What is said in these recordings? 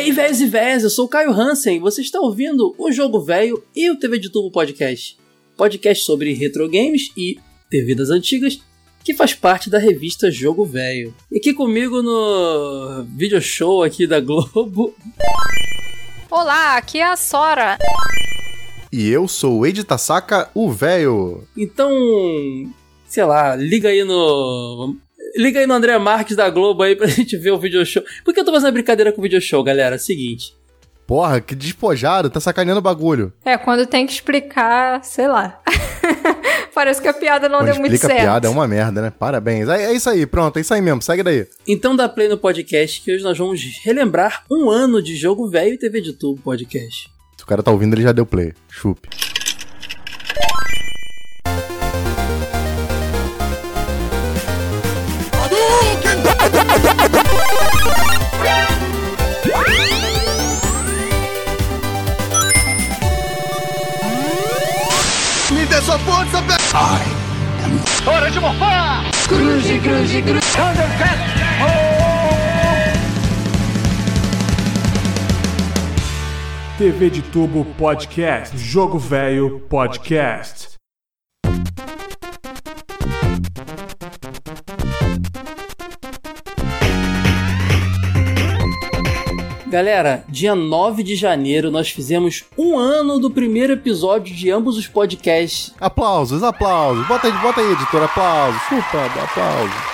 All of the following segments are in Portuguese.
aí, velhos e velhas, eu sou o Caio Hansen e você está ouvindo o Jogo Velho e o TV de Tubo Podcast. Podcast sobre retro games e TV das antigas, que faz parte da revista Jogo Velho. E aqui comigo no video show aqui da Globo. Olá, aqui é a Sora. E eu sou o Ed Tasaka, o velho. Então, sei lá, liga aí no Liga aí no André Marques da Globo aí pra gente ver o video show. Por que eu tô fazendo brincadeira com o video show, galera? Seguinte. Porra, que despojado, tá sacaneando o bagulho. É, quando tem que explicar, sei lá. Parece que a piada não quando deu muito certo. Explica a piada é uma merda, né? Parabéns. É, é, isso aí, pronto, é isso aí mesmo, segue daí. Então dá play no podcast que hoje nós vamos relembrar um ano de jogo velho e TV de tubo podcast. Se o cara tá ouvindo, ele já deu play. Chupe. Sua força, velho! I am... Hora de morfar! Cruze, cruze, cruze! Thundercat! TV de Tubo Podcast, Jogo Velho Podcast. Galera, dia 9 de janeiro nós fizemos um ano do primeiro episódio de ambos os podcasts. Aplausos, aplausos. Bota aí, bota aí, editor, aplausos. Chupa, aplausos.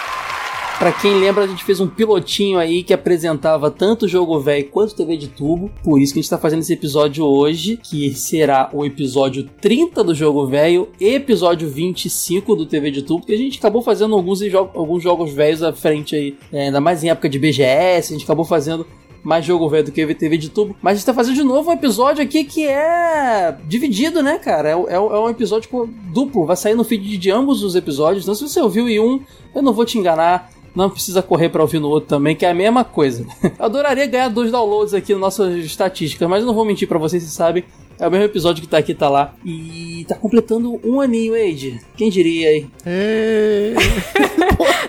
Pra quem lembra, a gente fez um pilotinho aí que apresentava tanto o jogo velho quanto TV de tubo. Por isso que a gente tá fazendo esse episódio hoje, que será o episódio 30 do jogo velho e episódio 25 do TV de tubo, porque a gente acabou fazendo alguns, alguns jogos velhos à frente aí, é, ainda mais em época de BGS, a gente acabou fazendo mais jogo velho do que TV de tubo. Mas a gente tá fazendo de novo um episódio aqui que é dividido, né, cara? É, é, é um episódio duplo. Vai sair no feed de ambos os episódios. Então, se você ouviu em um, eu não vou te enganar. Não precisa correr para ouvir no outro também, que é a mesma coisa. Eu adoraria ganhar dois downloads aqui nas nossas estatísticas, mas não vou mentir para vocês, vocês sabem. É o mesmo episódio que tá aqui, tá lá. E tá completando um aninho, Age. Quem diria aí?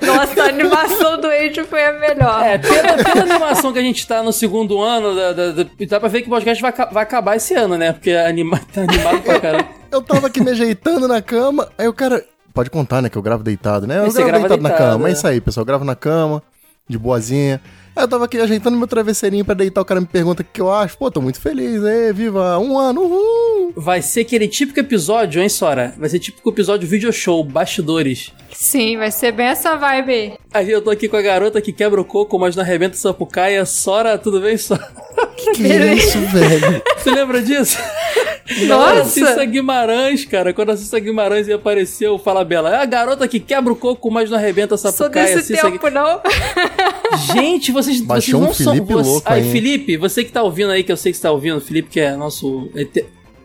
Nossa, a animação do Age foi a melhor. É, pela, pela animação que a gente tá no segundo ano, da, da, da, dá pra ver que o podcast vai, vai acabar esse ano, né? Porque anima, tá animado pra caramba. Eu tava aqui me ajeitando na cama, aí o cara. Pode contar, né? Que eu gravo deitado, né? Eu Você gravo grava deitado, na deitado, cama. é. É isso aí, pessoal. Eu gravo na cama, de boazinha. Eu tava aqui ajeitando meu travesseirinho pra deitar, o cara me pergunta o que eu acho. Pô, tô muito feliz, aí, viva! Um ano, uhul! Vai ser aquele típico episódio, hein, Sora? Vai ser típico episódio video show, bastidores. Sim, vai ser bem essa vibe aí. Aí eu tô aqui com a garota que quebra o coco, mas não arrebenta o sapucaia. Sora, tudo bem, Sora? Que isso, velho? Você lembra disso? Nossa! A Cissa Guimarães, cara. Quando a Cissa Guimarães o Fala Bela. É a garota que quebra o coco, mas não arrebenta a Sou sapucaia. desse Cissa tempo, não? Gente, vocês, vocês não um são. Felipe você- louco Aí, aí? Felipe, você que tá ouvindo aí, que eu sei que você tá ouvindo, Felipe, que é nosso.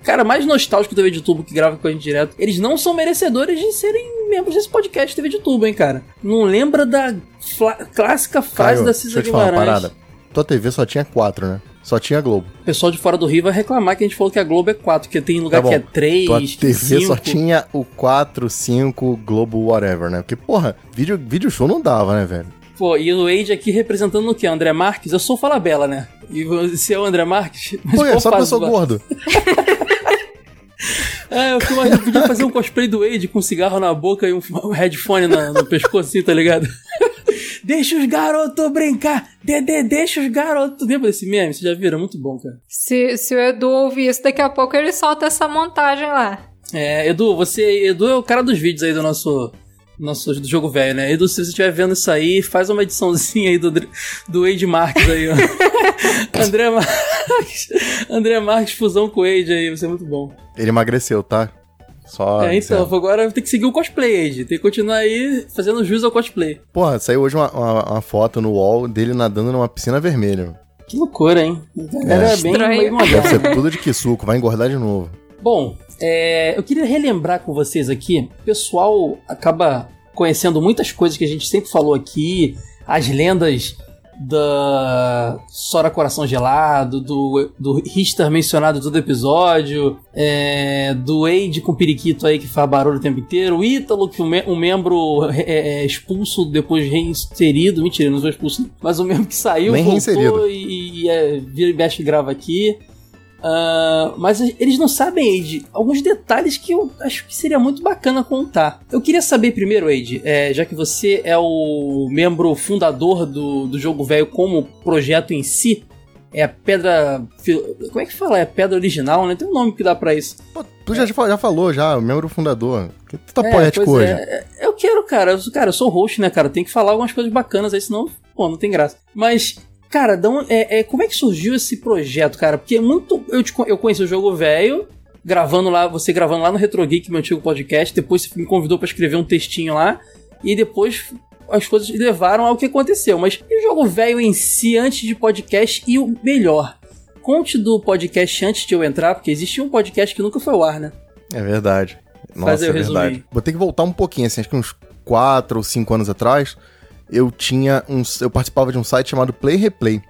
Cara, mais nostálgico do TV de Tubo que grava com a gente direto. Eles não são merecedores de serem membros desse podcast TV de Tubo, hein, cara. Não lembra da clássica frase Caio, da deixa Cissa eu te falar uma Guimarães. parada. Tua TV só tinha quatro, né? Só tinha Globo. O pessoal de fora do Rio vai reclamar que a gente falou que a Globo é 4, que tem lugar Tá que é 3, Tua TV 5. só tinha o 4, 5, Globo, whatever, né? Porque, porra, vídeo, vídeo show não dava, né, velho? Pô, e o Wade aqui representando o quê? André Marques? Eu sou o Falabella, né? E você é o André Marques? Mas Pô, é só vai- gordo. É, eu, eu podia fazer um cosplay do Wade com um cigarro na boca e um, um headphone na- no pescoço, assim, tá ligado? deixa os garotos brincar! Dedê, deixa os garotos. Lembra desse meme? Vocês já viram? Muito bom, cara. Se, se o Edu ouvir isso, daqui a pouco ele solta essa montagem lá. É, Edu, você. Edu é o cara dos vídeos aí do nosso. Nosso do jogo velho, né? Edu, se você estiver vendo isso aí, faz uma ediçãozinha aí do, do Wade Marques aí, ó. André Marques. André Marques, fusão com o Wade aí, vai ser muito bom. Ele emagreceu, tá? Só. é, então, dizendo. agora tem que seguir o cosplay, Wade. Tem que continuar aí fazendo jus ao cosplay. Porra, saiu hoje uma, uma- uma foto no wall dele nadando numa piscina vermelha. Que loucura, hein? Era É. bem Estranho. meio Deve ser tudo de que suco, vai engordar de novo. Bom, é, eu queria relembrar com vocês aqui. O pessoal acaba conhecendo muitas coisas que a gente sempre falou aqui, as lendas da Sora Coração Gelado, do, do Richter mencionado todo episódio, é, do Wade com o periquito aí que faz barulho o tempo inteiro, o Ítalo, que um, me um membro é, é, expulso depois reinserido, mentira, não foi expulso, mas um membro que saiu, Nem voltou e, e é, vira e mexe e grava aqui. Uh, mas eles não sabem, Age, alguns detalhes que eu acho que seria muito bacana contar. Eu queria saber primeiro, Age, é, já que você é o membro fundador do, do jogo velho como projeto em si, é a pedra. Como é que fala? É a pedra original, né? Tem um nome que dá pra isso. Pô, tu já, já falou, já, membro fundador. Tu tá é, poético hoje. É, eu quero, cara. Eu, cara, eu sou host, né, cara? Tem que falar algumas coisas bacanas aí, senão, pô, não tem graça. Mas Cara, é, é, como é que surgiu esse projeto, cara? Porque é muito. Eu, te, eu conheci o jogo velho, gravando lá, você gravando lá no Retro Geek, meu antigo podcast. Depois você me convidou para escrever um textinho lá. E depois as coisas levaram ao que aconteceu. Mas e o jogo velho em si, antes de podcast, e o melhor. Conte do podcast antes de eu entrar, porque existia um podcast que nunca foi ao ar, né? É verdade. Nossa, Fazer é verdade. Vou ter que voltar um pouquinho, assim, acho que uns 4 ou 5 anos atrás eu tinha um, eu participava de um site chamado Play Replay.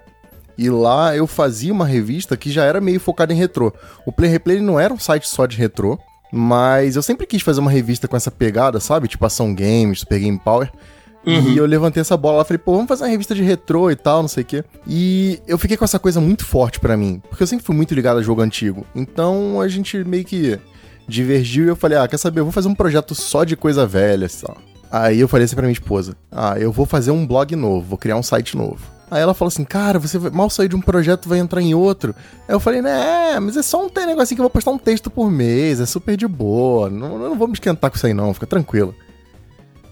E lá eu fazia uma revista que já era meio focada em retrô. O Play Replay não era um site só de retrô, mas eu sempre quis fazer uma revista com essa pegada, sabe? Tipo ação games, Super Game Power. Uhum. E eu levantei essa bola lá, falei, pô, vamos fazer uma revista de retrô e tal, não sei o quê. E eu fiquei com essa coisa muito forte para mim, porque eu sempre fui muito ligado a jogo antigo. Então a gente meio que divergiu e eu falei, ah, quer saber, eu vou fazer um projeto só de coisa velha, só. Aí eu falei assim pra minha esposa: Ah, eu vou fazer um blog novo, vou criar um site novo. Aí ela falou assim: Cara, você mal sair de um projeto vai entrar em outro. Aí eu falei: Né, mas é só um negocinho que eu vou postar um texto por mês, é super de boa. Não, não vou me esquentar com isso aí, não, fica tranquilo.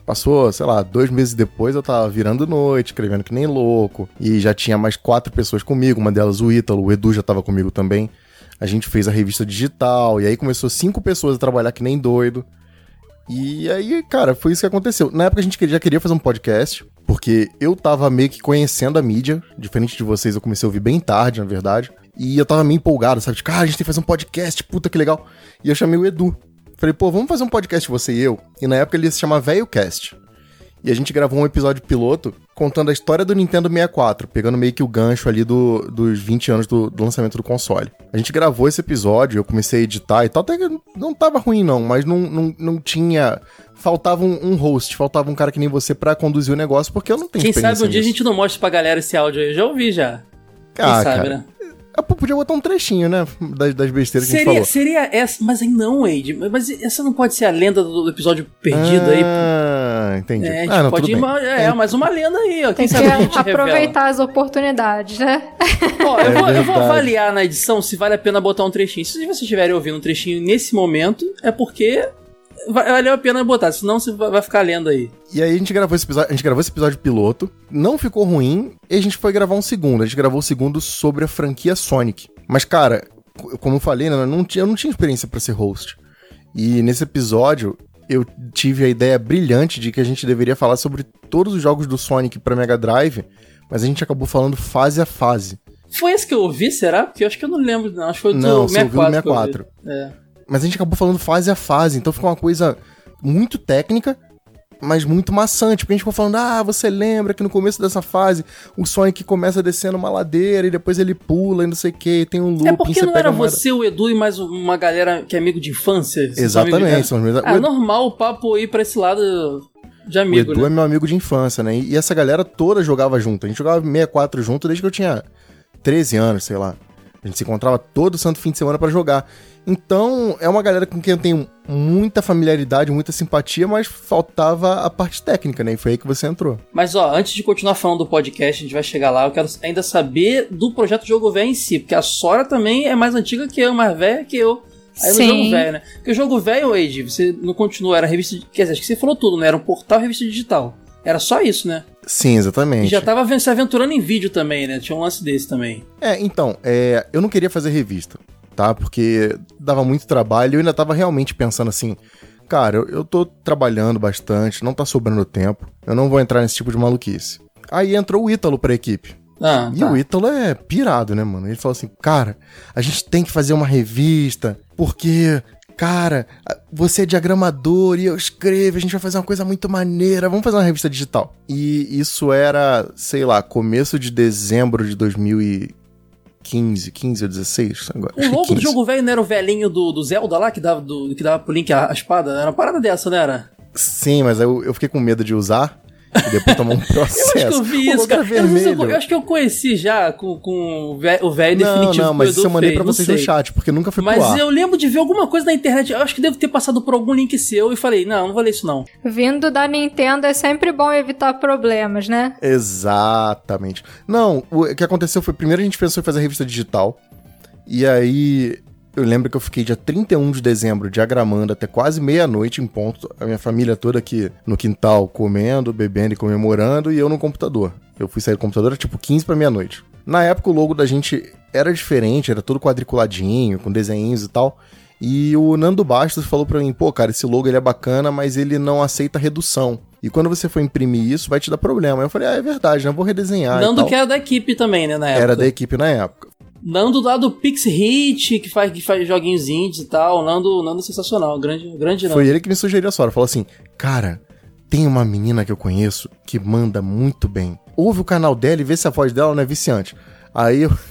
Passou, sei lá, dois meses depois eu tava virando noite, escrevendo que nem louco. E já tinha mais quatro pessoas comigo, uma delas o Ítalo, o Edu já tava comigo também. A gente fez a revista digital, e aí começou cinco pessoas a trabalhar que nem doido. E aí, cara, foi isso que aconteceu. Na época a gente já queria fazer um podcast, porque eu tava meio que conhecendo a mídia, diferente de vocês, eu comecei a ouvir bem tarde, na verdade. E eu tava meio empolgado, sabe? Tipo, cara, a gente tem que fazer um podcast, puta que legal. E eu chamei o Edu. Falei, pô, vamos fazer um podcast você e eu. E na época ele se chamar Velho Cast. E a gente gravou um episódio piloto contando a história do Nintendo 64, pegando meio que o gancho ali do, dos 20 anos do, do, lançamento do console. A gente gravou esse episódio, eu comecei a editar e tal, até que não tava ruim não, mas não, não, não tinha... Faltava um, um host, faltava um cara que nem você para conduzir o negócio, porque eu não tenho Quem sabe um dia a gente não mostra pra galera esse áudio aí, eu já ouvi já. Quem ah, sabe, cara. né? Eu podia botar um trechinho, né? Das, das besteiras seria, que a gente falou. Seria essa, mas aí não, Wade. Mas essa não pode ser a lenda do, episódio perdido ah, aí. Ah, entendi. É, ah, não, pode ir, é, é, mais uma lenda aí, ó. Quem sabe a gente aproveitar revela. as oportunidades, né? Ó, eu, é vou, eu, vou, avaliar na edição se vale a pena botar um trechinho. Se vocês estiverem ouvindo um trechinho nesse momento, é porque valeu a pena botar, senão você vai ficar lendo aí. E aí a gente gravou esse episódio, a gente gravou esse episódio piloto, não ficou ruim, e a gente foi gravar um segundo. A gente gravou o segundo sobre a franquia Sonic. Mas, cara, como eu falei, né, não tinha, eu não tinha experiência para ser host. E nesse episódio, eu tive a ideia brilhante de que a gente deveria falar sobre todos os jogos do Sonic para Mega Drive, mas a gente acabou falando fase a fase. Foi esse que eu ouvi, será? Porque eu acho que eu não lembro, não. Acho que foi do não, 64. Não, 64. É. Mas a gente acabou falando fase a fase, então ficou uma coisa muito técnica, mas muito maçante, porque a gente ficou falando, ah, você lembra que no começo dessa fase o Sonic começa descendo uma ladeira e depois ele pula e não sei o que, tem um loop. É porque não era você, o Edu e mais uma galera que é amigo de infância? Exatamente. São amigos... É normal o papo ir pra esse lado de amigo, O Edu né? é meu amigo de infância, né? E essa galera toda jogava junto. A gente jogava 64 junto desde que eu tinha 13 anos, sei lá. A gente se encontrava todo santo fim de semana para jogar. Então, é uma galera com quem eu tenho muita familiaridade, muita simpatia, mas faltava a parte técnica, né? E foi aí que você entrou. Mas, ó, antes de continuar falando do podcast, a gente vai chegar lá. Eu quero ainda saber do projeto Jogo Velho em si, porque a Sora também é mais antiga que eu, mais velha que eu. Aí Sim. no jogo velho, né? Porque o jogo velho, Wade, você não continua, era revista. Quer dizer, acho que você falou tudo, né? Era um portal revista digital. Era só isso, né? Sim, exatamente. E já tava se aventurando em vídeo também, né? Tinha um lance desse também. É, então, é, eu não queria fazer revista tá? Porque dava muito trabalho e eu ainda tava realmente pensando assim, cara, eu, eu tô trabalhando bastante, não tá sobrando tempo, eu não vou entrar nesse tipo de maluquice. Aí entrou o Ítalo pra equipe. Ah, e tá. o Ítalo é pirado, né, mano? Ele falou assim, cara, a gente tem que fazer uma revista, porque cara, você é diagramador e eu escrevo, a gente vai fazer uma coisa muito maneira, vamos fazer uma revista digital. E isso era, sei lá, começo de dezembro de 2015, 15 ou 16. Agora, o logo do jogo velho não era o velhinho do, do Zelda lá, que dava, do, que dava pro Link a, a espada? Era uma parada dessa, não era? Sim, mas eu, eu fiquei com medo de usar. E depois tomar um processo. eu acho que eu vi isso, cara. Vermelho. Eu, eu, acho que eu conheci já com, com o velho definitivo. Não, mas isso eu mandei pra vocês no chat, porque nunca fui Mas pro ar. eu lembro de ver alguma coisa na internet. Eu acho que devo ter passado por algum link seu e falei, não, não vou ler isso não. Vindo da Nintendo é sempre bom evitar problemas, né? Exatamente. Não, o que aconteceu foi, primeiro a gente pensou em fazer a revista digital. E aí eu lembro que eu fiquei dia 31 de dezembro diagramando até quase meia-noite em ponto. A minha família toda aqui no quintal comendo, bebendo e comemorando, e eu no computador. Eu fui sair do computador tipo 15 para meia-noite. Na época o logo da gente era diferente, era todo quadriculadinho, com desenhos e tal. E o Nando Bastos falou para mim, pô, cara, esse logo ele é bacana, mas ele não aceita redução. E quando você for imprimir isso, vai te dar problema. Eu falei, ah, é verdade, não né? vou redesenhar. Nando que era da equipe também, né, na época. Era da equipe na época. Nando lá do Pix Hit, que faz, que faz joguinhos indies e tal. Nando, Nando é sensacional, grande, grande Nando. Foi ele que me sugeriu a Sora. Falou assim, cara, tem uma menina que eu conheço que manda muito bem. Ouve o canal dela e vê se a voz dela não é viciante. Aí eu...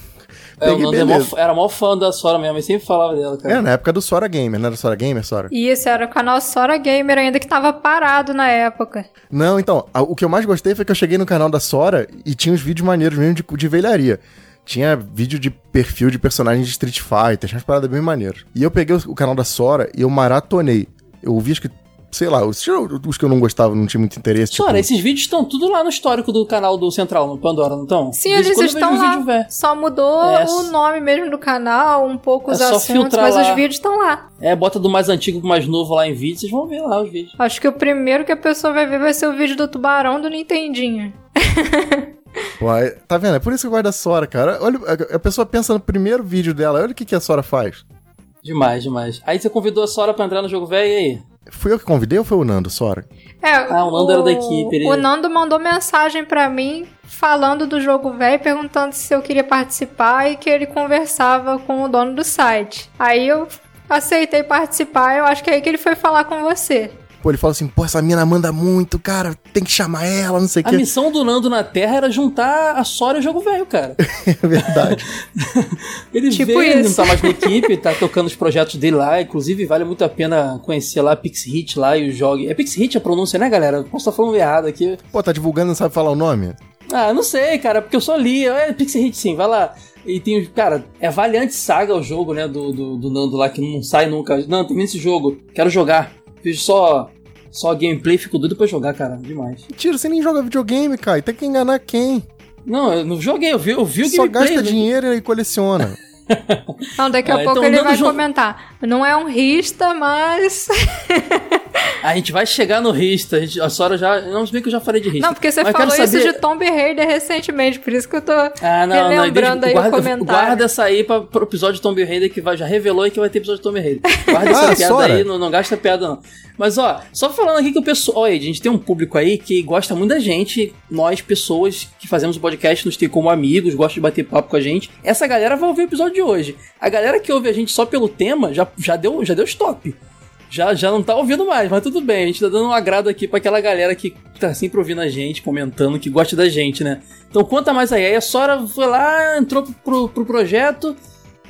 É, o Nando é mó, era mó fã da Sora mesmo, e sempre falava dela, cara. É, na época do Sora Gamer, não era Sora Gamer, Sora? Isso, era o canal Sora Gamer ainda que tava parado na época. Não, então, o que eu mais gostei foi que eu cheguei no canal da Sora e tinha uns vídeos maneiros mesmo de, de velharia tinha vídeo de perfil de personagens de Street Fighter, tinha umas paradas bem maneiras. E eu peguei o, canal da Sora e eu maratonei. Eu ouvi acho que sei lá, os, os que eu não gostava, não tinha muito interesse. Sora, tipo... esses vídeos estão tudo lá no histórico do canal do Central, no Pandora, não estão? Sim, eles estão lá. Só mudou é, o nome mesmo do canal, um pouco os é assuntos, mas lá. os vídeos estão lá. É, bota do mais antigo pro mais novo lá em vídeo, vocês vão ver lá os vídeos. Acho que o primeiro que a pessoa vai ver vai ser o vídeo do tubarão do Nintendinho. Uai, tá vendo? É por isso que eu gosto da Sora, cara. Olha, a pessoa pensa no primeiro vídeo dela, olha o que, que a Sora faz. Demais, demais. Aí você convidou a Sora pra entrar no jogo velho e aí? Fui eu que convidei ou foi o Nando, Sora? É, ah, o Nando o, era da equipe. Ele... O Nando mandou mensagem para mim falando do jogo velho, perguntando se eu queria participar e que ele conversava com o dono do site. Aí eu aceitei participar, eu acho que é aí que ele foi falar com você. Pô, ele fala assim, pô, essa mina manda muito, cara, tem que chamar ela, não sei o quê. A missão do Nando na Terra era juntar a Sora e o jogo velho, cara. é verdade. ele tipo veio, ele não tá mais na equipe, tá tocando os projetos dele lá, inclusive vale muito a pena conhecer lá a Pix Hit lá e o jogo. É Pix Hit a pronúncia, né, galera? Posso estar falando errado aqui. Pô, tá divulgando, não sabe falar o nome? Ah, não sei, cara, porque eu só li. É Pix Hit sim, vai lá. E tem, cara, é Valiante Saga o jogo, né, do, do, do Nando lá, que não sai nunca. Não, tem esse jogo, quero jogar. Fiz só só gameplay, fico doido pra jogar, cara. Demais. Mentira, você nem joga videogame, cara. Tem que enganar quem? Não, eu não joguei, eu vi, eu vi o Só gameplay. Só gasta né? dinheiro e coleciona. Não, daqui a é, pouco então, ele vai comentar. Não é um rista, mas. a gente vai chegar no rista. A, gente, a Sora já. Não, se bem que eu já falei de rista. Não, porque você falou isso saber... de Tomb Raider recentemente, por isso que eu tô ah, não, relembrando não, aí guarda, o comentário. Guarda essa aí pra, pro episódio de Tomb Raider que vai, já revelou aí que vai ter episódio de Tomb Raider. Guarda essa ah, piada Sora. aí, não, não gasta piada não. Mas ó, só falando aqui que o pessoal. Olha, a gente tem um público aí que gosta muito da gente. Nós, pessoas que fazemos o podcast, nos tem como amigos, gosta de bater papo com a gente. Essa galera vai ouvir o episódio de hoje. A galera que ouve a gente só pelo tema já, já, deu, já deu stop. Já, já não tá ouvindo mais, mas tudo bem. A gente tá dando um agrado aqui pra aquela galera que tá sempre ouvindo a gente, comentando, que gosta da gente, né? Então conta mais aí. Aí a Sora foi lá, entrou pro, pro projeto.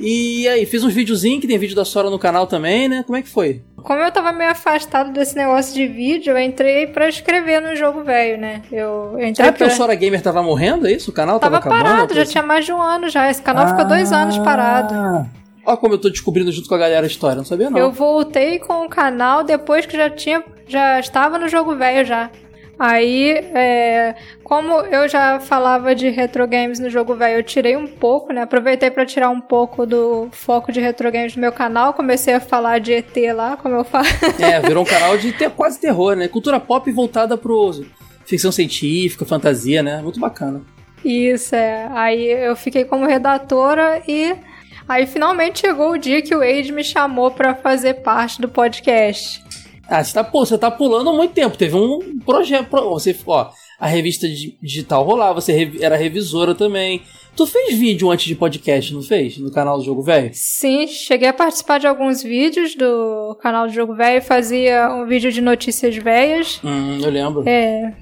E aí, fiz uns videozinhos, que tem vídeo da Sora no canal também, né? Como é que foi? Como eu tava meio afastado desse negócio de vídeo, eu entrei para escrever no jogo velho, né? Eu, eu entrei é porque pra... o Sora Gamer tava morrendo, é isso? O canal tava, tava acabando? parado, já tinha mais de um ano já. Esse canal ah. ficou dois anos parado. Olha como eu tô descobrindo junto com a galera a história, não sabia não. Eu voltei com o canal depois que já tinha, já estava no jogo velho já. Aí, é, como eu já falava de retro games no jogo velho, eu tirei um pouco, né? Aproveitei para tirar um pouco do foco de retro games no meu canal. Comecei a falar de ET lá, como eu falo. É, virou um canal de ter, quase terror, né? Cultura pop voltada pro ficção científica, fantasia, né? Muito bacana. Isso, é. Aí eu fiquei como redatora e aí finalmente chegou o dia que o Wade me chamou para fazer parte do podcast. Ah, você tá, pô, você tá pulando muito tempo. Teve um projeto. Você, ó, a revista digital rolava, você era revisora também. Tu fez vídeo antes de podcast, não fez? No canal do Jogo Velho? Sim, cheguei a participar de alguns vídeos do canal do Jogo Velho. Fazia um vídeo de notícias velhas. Hum, eu lembro. É.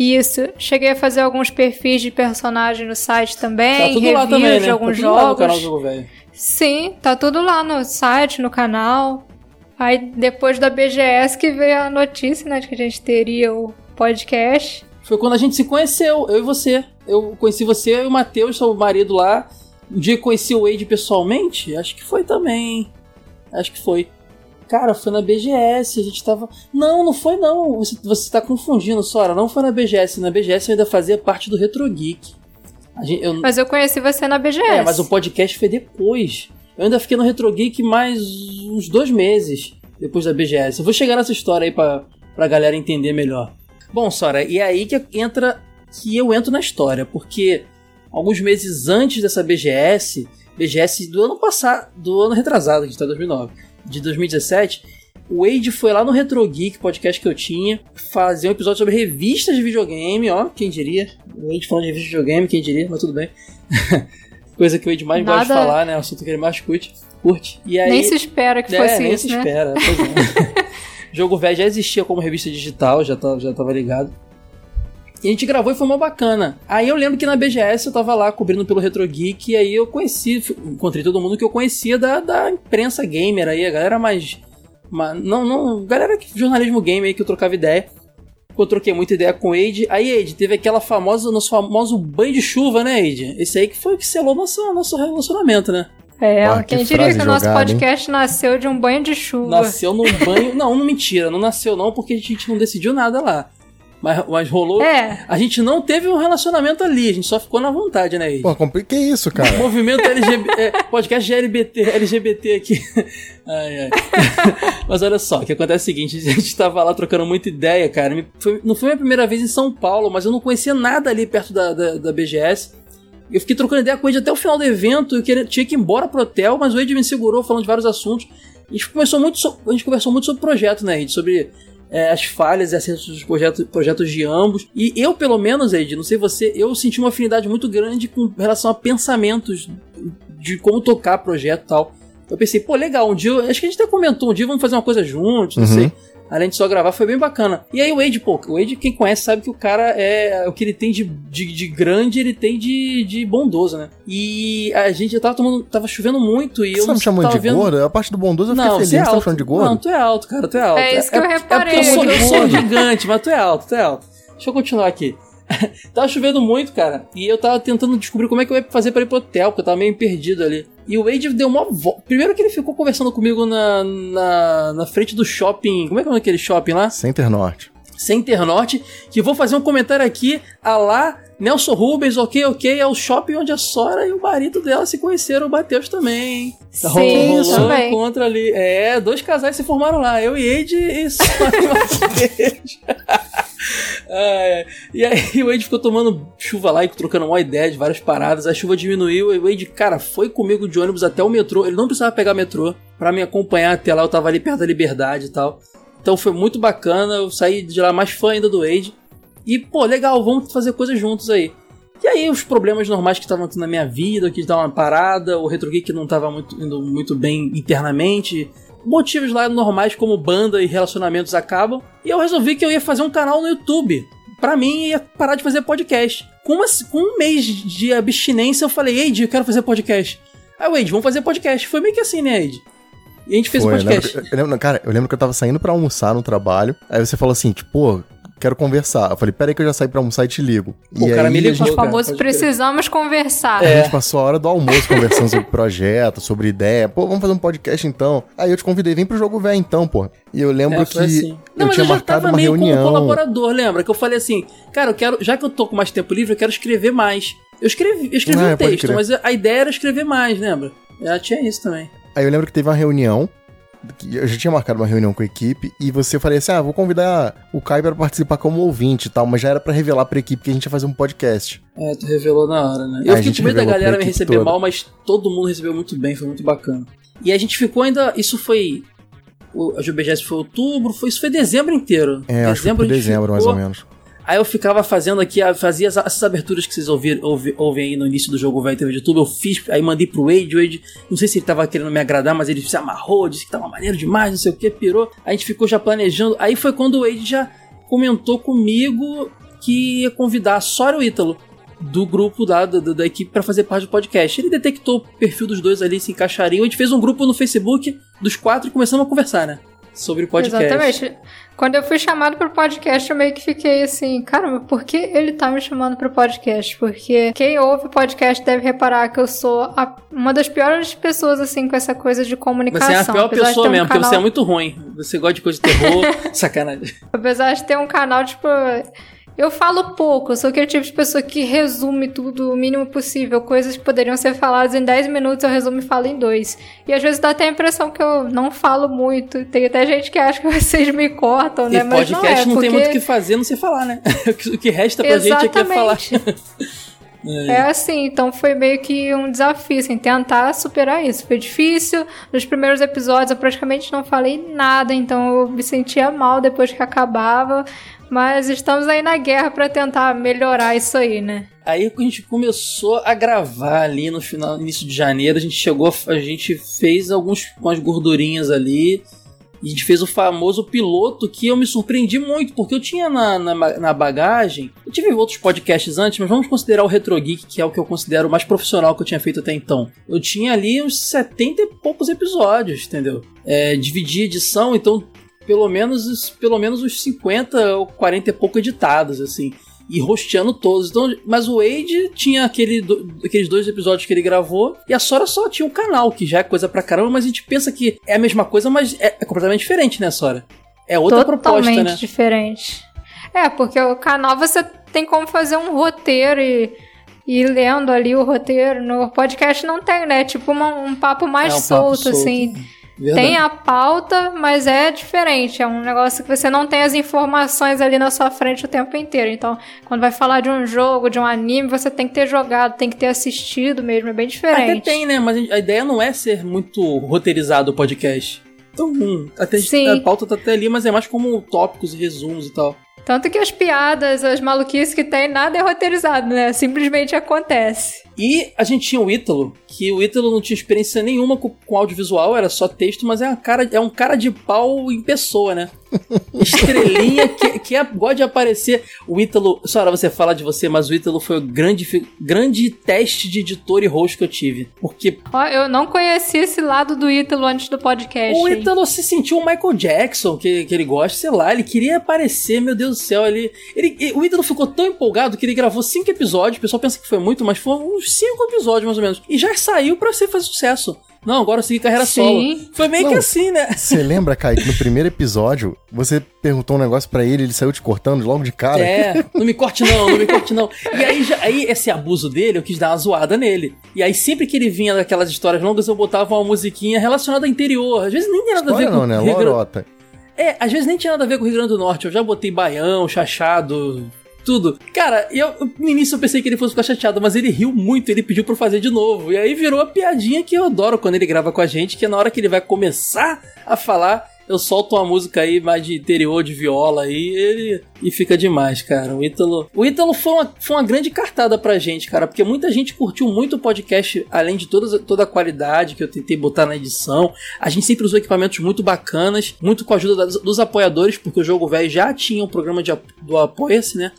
Isso. Cheguei a fazer alguns perfis de personagem no site também. Tá tudo lá também, né? de alguns tá jogos. Lá no canal do Jogo Velho. Sim, tá tudo lá no site, no canal. Aí depois da BGS que veio a notícia, né, de que a gente teria o podcast. Foi quando a gente se conheceu, eu e você. Eu conheci você e o Matheus, seu marido lá. Um dia conheci o Wade pessoalmente? Acho que foi também. Acho que foi. Cara, foi na BGS, a gente tava. Não, não foi não. Você, você tá confundindo, Sora. Não foi na BGS. Na BGS eu ainda fazia parte do Retro Geek. Gente, eu... Mas eu conheci você na BGS. É, mas o podcast foi depois. Eu ainda fiquei no Retro Geek mais uns dois meses depois da BGS. Eu vou chegar nessa história aí pra, pra galera entender melhor. Bom, Sora, e é aí que entra que eu entro na história, porque alguns meses antes dessa BGS, BGS do ano passado, do ano retrasado, que está 2009, de 2017, o Wade foi lá no Retro Geek, podcast que eu tinha, fazer um episódio sobre revistas de videogame, ó, quem diria? O Wade falando de revista de videogame, quem diria, mas tudo bem. Coisa que o Wade mais Nada... gosta de falar, né? O assunto que ele mais curte. curte. E aí... Nem se espera que é, fosse nem isso, se né? espera, pois é. Jogo Velho já existia como revista digital, já, tava, já tava ligado. E a gente gravou e foi uma bacana. Aí eu lembro que na BGS eu tava lá cobrindo pelo Retro Geek e aí eu conheci, encontrei todo mundo que eu conhecia da, da imprensa gamer aí, a galera mais. mais não, não, galera que jornalismo gamer aí que eu trocava ideia. Eu troquei muita ideia com o Age. Aí, Age, teve aquela famosa, nosso famoso banho de chuva, né, Age? Esse aí que foi o que selou nosso, nosso relacionamento, né? É, ah, quem que diria que o nosso podcast hein? nasceu de um banho de chuva. Nasceu num banho. não, não mentira, não nasceu não, porque a gente não decidiu nada lá. Mas, mas rolou. É. A gente não teve um relacionamento ali, a gente só ficou na vontade, né, Ed? Pô, que isso, cara? Movimento LGBT. é, podcast de LGBT, LGBT aqui. Ai, ai. mas olha só, o que acontece é o seguinte: a gente tava lá trocando muita ideia, cara. Foi, não foi minha primeira vez em São Paulo, mas eu não conhecia nada ali perto da, da, da BGS. Eu fiquei trocando ideia com o Ed até o final do evento, eu queria, tinha que ir embora pro hotel, mas o Ed me segurou falando de vários assuntos. A gente, conversou muito so, a gente conversou muito sobre o projeto, né, Ed? Sobre é, as falhas e acertos dos projetos, projetos de ambos. E eu, pelo menos, Ed, não sei você, eu senti uma afinidade muito grande com relação a pensamentos de como tocar projeto e tal. Eu pensei, pô, legal, um dia, acho que a gente até comentou, um dia vamos fazer uma coisa juntos, não uhum. sei além de só gravar, foi bem bacana. E aí o Wade, pô, o Wade, quem conhece, sabe que o cara é. O que ele tem de, de, de grande, ele tem de, de bondoso, né? E a gente já tava tomando. Tava chovendo muito e Você eu não me chamou de vendo... gordo? A parte do bondoso eu fiquei não, feliz. Você é alto. Tá de gordo? Não, tu é alto, cara, tu é alto. É isso que é, eu reparei. É porque eu sou, eu sou gigante, mas tu é alto, tu é alto. Deixa eu continuar aqui. tava chovendo muito, cara. E eu tava tentando descobrir como é que eu ia fazer para ir pro hotel, porque eu tava meio perdido ali. E o Wade deu uma volta. Primeiro que ele ficou conversando comigo na, na, na frente do shopping. Como é que é aquele shopping lá? Center Norte. Center Norte. Que vou fazer um comentário aqui. A lá, Nelson Rubens, ok, ok. É o shopping onde a Sora e o marido dela se conheceram, o Matheus também. Sim, rolou, rolou um encontro ali. É, dois casais se formaram lá. Eu e Ade e Sora e Matheus. Ah, e aí o Wade ficou tomando chuva lá e trocando uma ideia de várias paradas. A chuva diminuiu e o Wade, cara, foi comigo de ônibus até o metrô. Ele não precisava pegar metrô para me acompanhar até lá. Eu tava ali perto da Liberdade e tal. Então foi muito bacana. Eu saí de lá mais fã ainda do Wade. E, pô, legal, vamos fazer coisas juntos aí. E aí os problemas normais que estavam na minha vida, que estava uma parada, o Retro Geek não estava muito, indo muito bem internamente motivos lá normais como banda e relacionamentos acabam. E eu resolvi que eu ia fazer um canal no YouTube. Pra mim, ia parar de fazer podcast. Com, uma, com um mês de abstinência, eu falei, Eide, eu quero fazer podcast. Aí, Eide, vamos fazer podcast. Foi meio que assim, né, Eide? E a gente fez o podcast. Eu lembro, eu lembro, cara, eu lembro que eu tava saindo para almoçar no trabalho. Aí você falou assim, tipo, quero conversar. Eu falei, peraí que eu já saí pra almoçar e te ligo. Pô, e o cara aí, me ligou, gente... O famoso precisamos conversar. É. A gente passou a hora do almoço conversando sobre projeto, sobre ideia. Pô, vamos fazer um podcast então. Aí eu te convidei, vem pro Jogo Velho então, pô. E eu lembro é, que assim. eu Não, tinha eu marcado uma reunião. como colaborador, lembra? Que eu falei assim, cara, eu quero, já que eu tô com mais tempo livre, eu quero escrever mais. Eu escrevi, eu escrevi ah, um texto, mas a ideia era escrever mais, lembra? Já tinha isso também. Aí eu lembro que teve uma reunião eu já tinha marcado uma reunião com a equipe e você falei assim: ah, vou convidar o Kai para participar como ouvinte e tal, mas já era para revelar pra equipe que a gente ia fazer um podcast. É, tu revelou na hora, né? Eu fiquei com medo da galera me receber toda. mal, mas todo mundo recebeu muito bem, foi muito bacana. E a gente ficou ainda. Isso foi. O, a GBGS foi outubro, foi, isso foi dezembro inteiro. É, dezembro, acho que foi dezembro, mais ou menos. Aí eu ficava fazendo aqui, fazia essas aberturas que vocês ouviram, ouvi, ouvem aí no início do jogo velho TV de YouTube. Eu fiz, aí mandei pro Wade. Wade, não sei se ele tava querendo me agradar, mas ele se amarrou, disse que tava maneiro demais, não sei o que, pirou. A gente ficou já planejando. Aí foi quando o Wade já comentou comigo que ia convidar a o Ítalo do grupo da, da, da equipe para fazer parte do podcast. Ele detectou o perfil dos dois ali, se encaixariam. A gente fez um grupo no Facebook dos quatro e começamos a conversar, né? Sobre o podcast. Exatamente. Quando eu fui chamado pro podcast, eu meio que fiquei assim, caramba, por que ele tá me chamando pro podcast? Porque quem ouve o podcast deve reparar que eu sou a, uma das piores pessoas, assim, com essa coisa de comunicação. Você é a pior pessoa um mesmo, canal... porque você é muito ruim. Você gosta de coisa de terror, sacanagem. Apesar de ter um canal, tipo eu falo pouco, eu sou aquele tipo de pessoa que resume tudo o mínimo possível. Coisas que poderiam ser faladas em 10 minutos, eu resumo e falo em 2. E às vezes dá até a impressão que eu não falo muito. Tem até gente que acha que vocês me cortam, né? E Mas podcast não, é, não porque... tem muito o que fazer, não sei falar, né? o que resta pra Exatamente. gente aqui é falar. É. é. assim, então foi meio que um desafio, assim, tentar superar isso. Foi difícil. Nos primeiros episódios eu praticamente não falei nada, então eu me sentia mal depois que acabava. Mas estamos aí na guerra para tentar melhorar isso aí, né? Aí a gente começou a gravar ali no final, início de janeiro, a gente chegou, a gente fez alguns gordurinhas ali. E a gente fez o famoso piloto que eu me surpreendi muito, porque eu tinha na, na, na, bagagem. Eu tive outros podcasts antes, mas vamos considerar o Retro Geek, que é o que eu considero mais profissional que eu tinha feito até então. Eu tinha ali uns 70 e poucos episódios, entendeu? É, dividi edição, então pelo menos, pelo menos uns 50 ou 40 e pouco editados, assim. E rosteando todos. Então, mas o Wade tinha aquele, do, aqueles dois episódios que ele gravou. E a Sora só tinha um canal, que já é coisa pra caramba, mas a gente pensa que é a mesma coisa, mas é, é completamente diferente, né, Sora? É outra Totalmente proposta, né? Totalmente diferente. É, porque o canal você tem como fazer um roteiro e e lendo ali o roteiro. No podcast não tem, né? Tipo uma, um papo mais é um solto, papo solto, assim. Verdade. Tem a pauta, mas é diferente. É um negócio que você não tem as informações ali na sua frente o tempo inteiro. Então, quando vai falar de um jogo, de um anime, você tem que ter jogado, tem que ter assistido mesmo. É bem diferente. Até tem, né? Mas a ideia não é ser muito roteirizado o podcast. Então, hum, até Sim. a pauta tá até ali, mas é mais como tópicos e resumos e tal. Tanto que as piadas, as maluquices que tem, nada é roteirizado, né? Simplesmente acontece. E a gente tinha o Ítalo, que o Ítalo não tinha experiência nenhuma com, com audiovisual, era só texto, mas é, uma cara, é um cara de pau em pessoa, né? Estrelinha que, que é, gosta de aparecer. O Ítalo, senhora, você fala de você, mas o Ítalo foi o grande, grande teste de editor e host que eu tive. Porque. Ó, eu não conheci esse lado do Ítalo antes do podcast. O Ítalo se sentiu o Michael Jackson, que, que ele gosta, sei lá, ele queria aparecer, meu Deus do céu. Ele, ele, o Ítalo ficou tão empolgado que ele gravou cinco episódios. O pessoal pensa que foi muito, mas foram uns cinco episódios mais ou menos. E já saiu pra ser fazer sucesso. Não, agora eu segui carreira Sim. solo. Foi meio não, que assim, né? Você lembra, Kai, que no primeiro episódio você perguntou um negócio para ele, ele saiu te cortando logo de cara? É, não me corte não, não me corte não. E aí, já, aí esse abuso dele, eu quis dar uma zoada nele. E aí sempre que ele vinha daquelas histórias longas, eu botava uma musiquinha relacionada ao interior. Às vezes nem tinha nada História a ver não, com... Não, né? Lorota. É, às vezes nem tinha nada a ver com o Rio Grande do Norte. Eu já botei baião, chachado, tudo. Cara, eu, no início eu pensei que ele fosse ficar chateado, mas ele riu muito, ele pediu pra fazer de novo. E aí virou a piadinha que eu adoro quando ele grava com a gente, que é na hora que ele vai começar a falar, eu solto uma música aí mais de interior, de viola aí, ele e fica demais, cara. O Ítalo, o Ítalo foi uma, foi uma grande cartada pra gente, cara, porque muita gente curtiu muito o podcast, além de toda, toda a qualidade que eu tentei botar na edição. A gente sempre usou equipamentos muito bacanas, muito com a ajuda das, dos apoiadores, porque o Jogo Velho já tinha um programa de, do Apoia-se, né?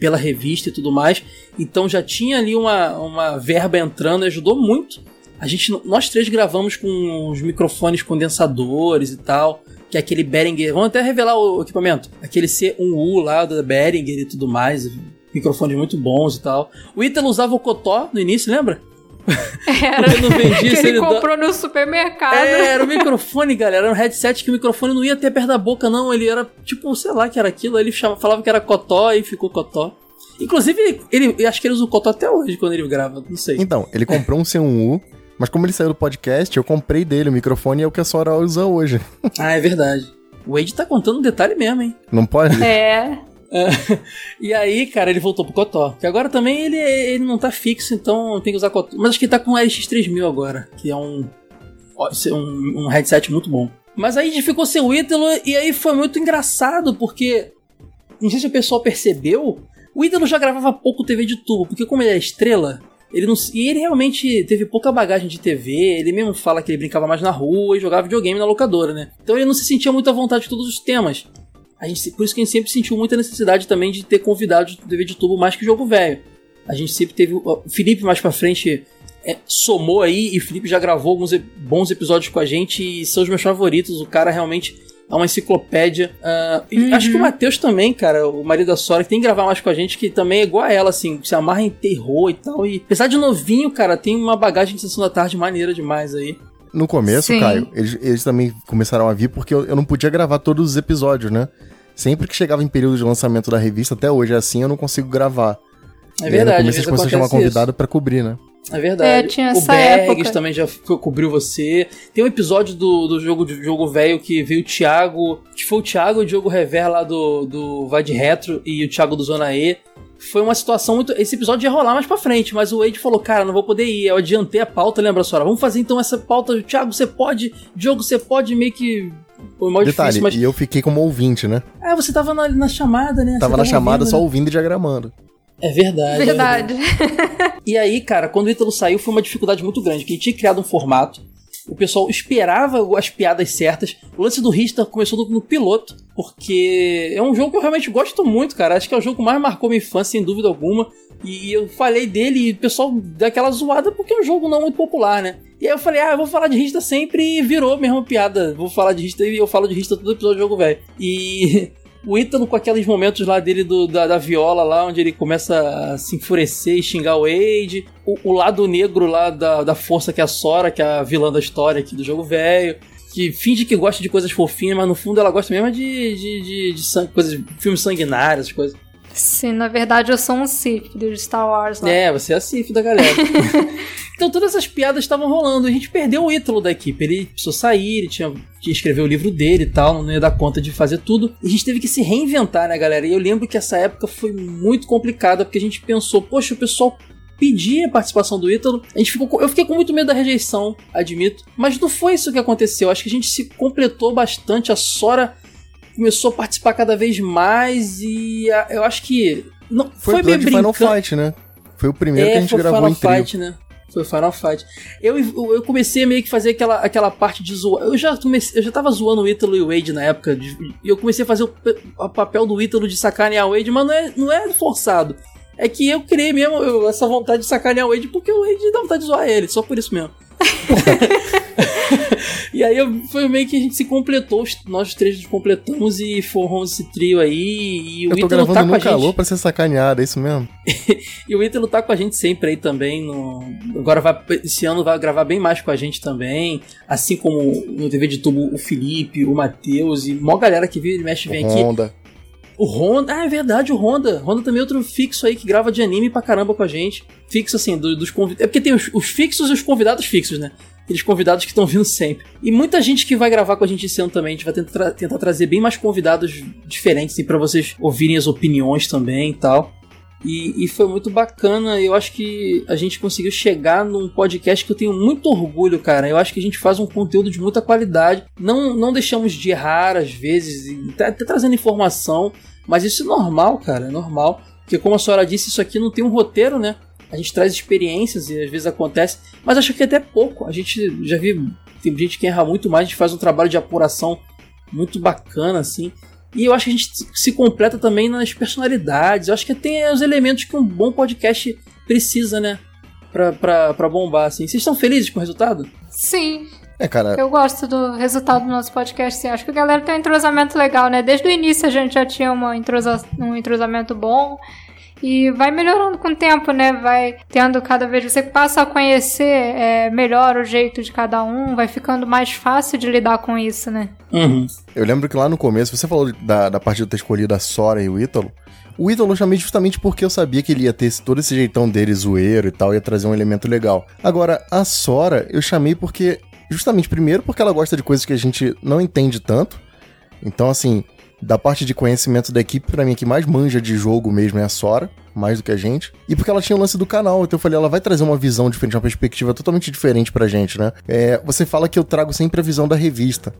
Pela revista e tudo mais. Então já tinha ali uma, uma verba entrando e ajudou muito. A gente, nós três gravamos com os microfones condensadores e tal, que é aquele Behringer. Vamos até revelar o equipamento. Aquele C1U lá da Behringer e tudo mais. Microfones muito bons e tal. O Ítalo usava o Cotó no início, lembra? Era. não vendia, que ele comprou no supermercado. É, era o microfone, galera. Era um headset que o microfone não ia até perto da boca, não. Ele era tipo, sei lá que era aquilo. Ele falava que era cotó e ficou cotó. Inclusive, ele, eu acho que ele usa o cotó até hoje quando ele grava, não sei. Então, ele comprou um C1U, mas como ele saiu do podcast, eu comprei dele o microfone e é o que a Sora usa hoje. ah, é verdade. O Wade tá contando um detalhe mesmo, hein? Não pode? É. e aí, cara, ele voltou pro Cotó. Que agora também ele, ele não tá fixo, então tem que usar Cotó. Mas acho que ele tá com o LX3000 agora, que é um, um, um headset muito bom. Mas aí ficou sem o Ítalo e aí foi muito engraçado, porque não sei se o pessoal percebeu, o Ítalo já gravava pouco TV de tubo, porque como ele é estrela, ele não, e ele realmente teve pouca bagagem de TV, ele mesmo fala que ele brincava mais na rua e jogava videogame na locadora, né? Então ele não se sentia muito à vontade de todos os temas. A gente, por isso que a gente sempre sentiu muita necessidade também de ter convidados do TV de tubo mais que jogo velho. A gente sempre teve. O Felipe mais pra frente é, somou aí e o Felipe já gravou alguns bons episódios com a gente e são os meus favoritos. O cara realmente é uma enciclopédia. Uh, uhum. Acho que o Matheus também, cara, o marido da Sora, que tem que gravar mais com a gente, que também é igual a ela, assim, se amarra em terror e tal. E apesar de novinho, cara, tem uma bagagem de sessão da tarde maneira demais aí. No começo, Sim. Caio, eles, eles, também começaram a vir porque eu, eu não podia gravar todos os episódios, né? Sempre que chegava em período de lançamento da revista, até hoje é assim, eu não consigo gravar. É verdade. E no começo a gente chamar convidado para cobrir, né? É verdade. É, tinha o Bergs também já cobriu você. Tem um episódio do, do jogo de jogo velho que veio o Thiago. Que foi o Thiago e o Diogo Rever lá do, do Vai de Retro e o Thiago do Zona E. Foi uma situação muito. Esse episódio ia rolar mais pra frente, mas o Wade falou: Cara, não vou poder ir. Eu adiantei a pauta, lembra, Sora? Vamos fazer então essa pauta. Thiago, você pode. Diogo, você pode meio que foi mó Detalhe, difícil, mas... e eu fiquei como ouvinte, né? É, você tava na, na chamada, né? Tava na chamada ouvindo, só né? ouvindo e diagramando. É verdade. Verdade. É verdade. e aí, cara, quando o Ítalo saiu foi uma dificuldade muito grande, que a gente tinha criado um formato, o pessoal esperava as piadas certas. O lance do Rista começou no, no, piloto, porque é um jogo que eu realmente gosto muito, cara. Acho que é o jogo que mais marcou minha infância, sem dúvida alguma. E eu falei dele e o pessoal deu aquela zoada porque é um jogo não muito popular, né? E aí eu falei, ah, eu vou falar de Rista sempre e virou mesmo piada. Vou falar de Rista e eu falo de Rista todo episódio do jogo velho. E o Ítalo com aqueles momentos lá dele do, da, da, viola lá, onde ele começa a se enfurecer e xingar o Wade. O, o lado negro lá da, da força que é a Sora, que é a vilã da história aqui do jogo velho. Que finge que gosta de coisas fofinhas, mas no fundo ela gosta mesmo de, de, de, de coisas, filmes sanguinários, coisas. Sim, na verdade eu sou um Sith do Star Wars lá. É, você é a Sith da galera. então todas essas piadas estavam rolando. A gente perdeu o Ítalo da equipe. Ele precisou sair, ele tinha que escrever o livro dele e tal, não ia dar conta de fazer tudo. E a gente teve que se reinventar, né, galera? E eu lembro que essa época foi muito complicada, porque a gente pensou, poxa, o pessoal pedia a participação do Ítalo. A gente ficou, eu fiquei com muito medo da rejeição, admito. Mas não foi isso que aconteceu. Acho que a gente se completou bastante. A Sora começou a participar cada vez mais e a, eu acho que não foi, foi meio brincando. Final Fight, né? Foi o primeiro é, que a gente gravou Final em trio. Fight, né? Foi Final Fight. Eu, eu comecei a meio que fazer aquela, aquela parte de zoar. Eu já, comecei, eu já tava zoando o Ítalo e o Wade na época. E eu comecei a fazer o, o, papel do Ítalo de sacanear o Wade, mas não é, não é forçado. É que eu criei mesmo eu, essa vontade de sacanear o Wade porque o Wade dá vontade de zoar ele, só por isso mesmo. e aí foi meio que a gente se completou, nós três nos completamos e formamos esse trio aí. E o Eu tô Ítalo gravando tá no calor gente. pra ser sacaneado, é isso mesmo? e o Ítalo tá com a gente sempre aí também. No... Agora vai, esse ano vai gravar bem mais com a gente também. Assim como no TV de tubo o Felipe, o Matheus e uma galera que vive e mexe vem aqui. Honda. O Honda, ah, é verdade, o Honda. Honda também é outro fixo aí que grava de anime pra caramba com a gente. Fixo assim, do, dos convidados. É porque tem os, os, fixos e os convidados fixos, né? Aqueles convidados que estão vindo sempre. E muita gente que vai gravar com a gente esse ano também. A gente vai tentar, tra tentar trazer bem mais convidados diferentes, assim, pra vocês ouvirem as opiniões também e tal. E, e, foi muito bacana. Eu acho que a gente conseguiu chegar num podcast que eu tenho muito orgulho, cara. Eu acho que a gente faz um conteúdo de muita qualidade. Não, não deixamos de errar às vezes, até, até trazendo informação. Mas isso é normal, cara, é normal. Porque como a senhora disse, isso aqui não tem um roteiro, né? A gente traz experiências e às vezes acontece. Mas acho que até pouco. A gente já viu. Tem gente que erra muito mais, a gente faz um trabalho de apuração muito bacana, assim. E eu acho que a gente se completa também nas personalidades. Eu acho que tem os elementos que um bom podcast precisa, né? Pra, pra, pra bombar, assim. Vocês estão felizes com o resultado? Sim. É, cara. Eu gosto do resultado do nosso podcast, sim. Acho que a galera tem um entrosamento legal, né? Desde o início a gente já tinha uma entrosa... um entrosamento bom. E vai melhorando com o tempo, né? Vai tendo cada vez. Você passa a conhecer é, melhor o jeito de cada um, vai ficando mais fácil de lidar com isso, né? Uhum. Eu lembro que lá no começo, você falou da, da parte de eu ter escolhido a Sora e o Ítalo. O Ítalo eu chamei justamente porque eu sabia que ele ia ter esse, todo esse jeitão dele zoeiro e tal, ia trazer um elemento legal. Agora, a Sora eu chamei porque. Justamente, primeiro, porque ela gosta de coisas que a gente não entende tanto. Então, assim, da parte de conhecimento da equipe, para mim, que mais manja de jogo mesmo é a Sora, mais do que a gente. E porque ela tinha o lance do canal, então eu falei, ela vai trazer uma visão diferente, uma perspectiva totalmente diferente pra gente, né? É, você fala que eu trago sempre a visão da revista.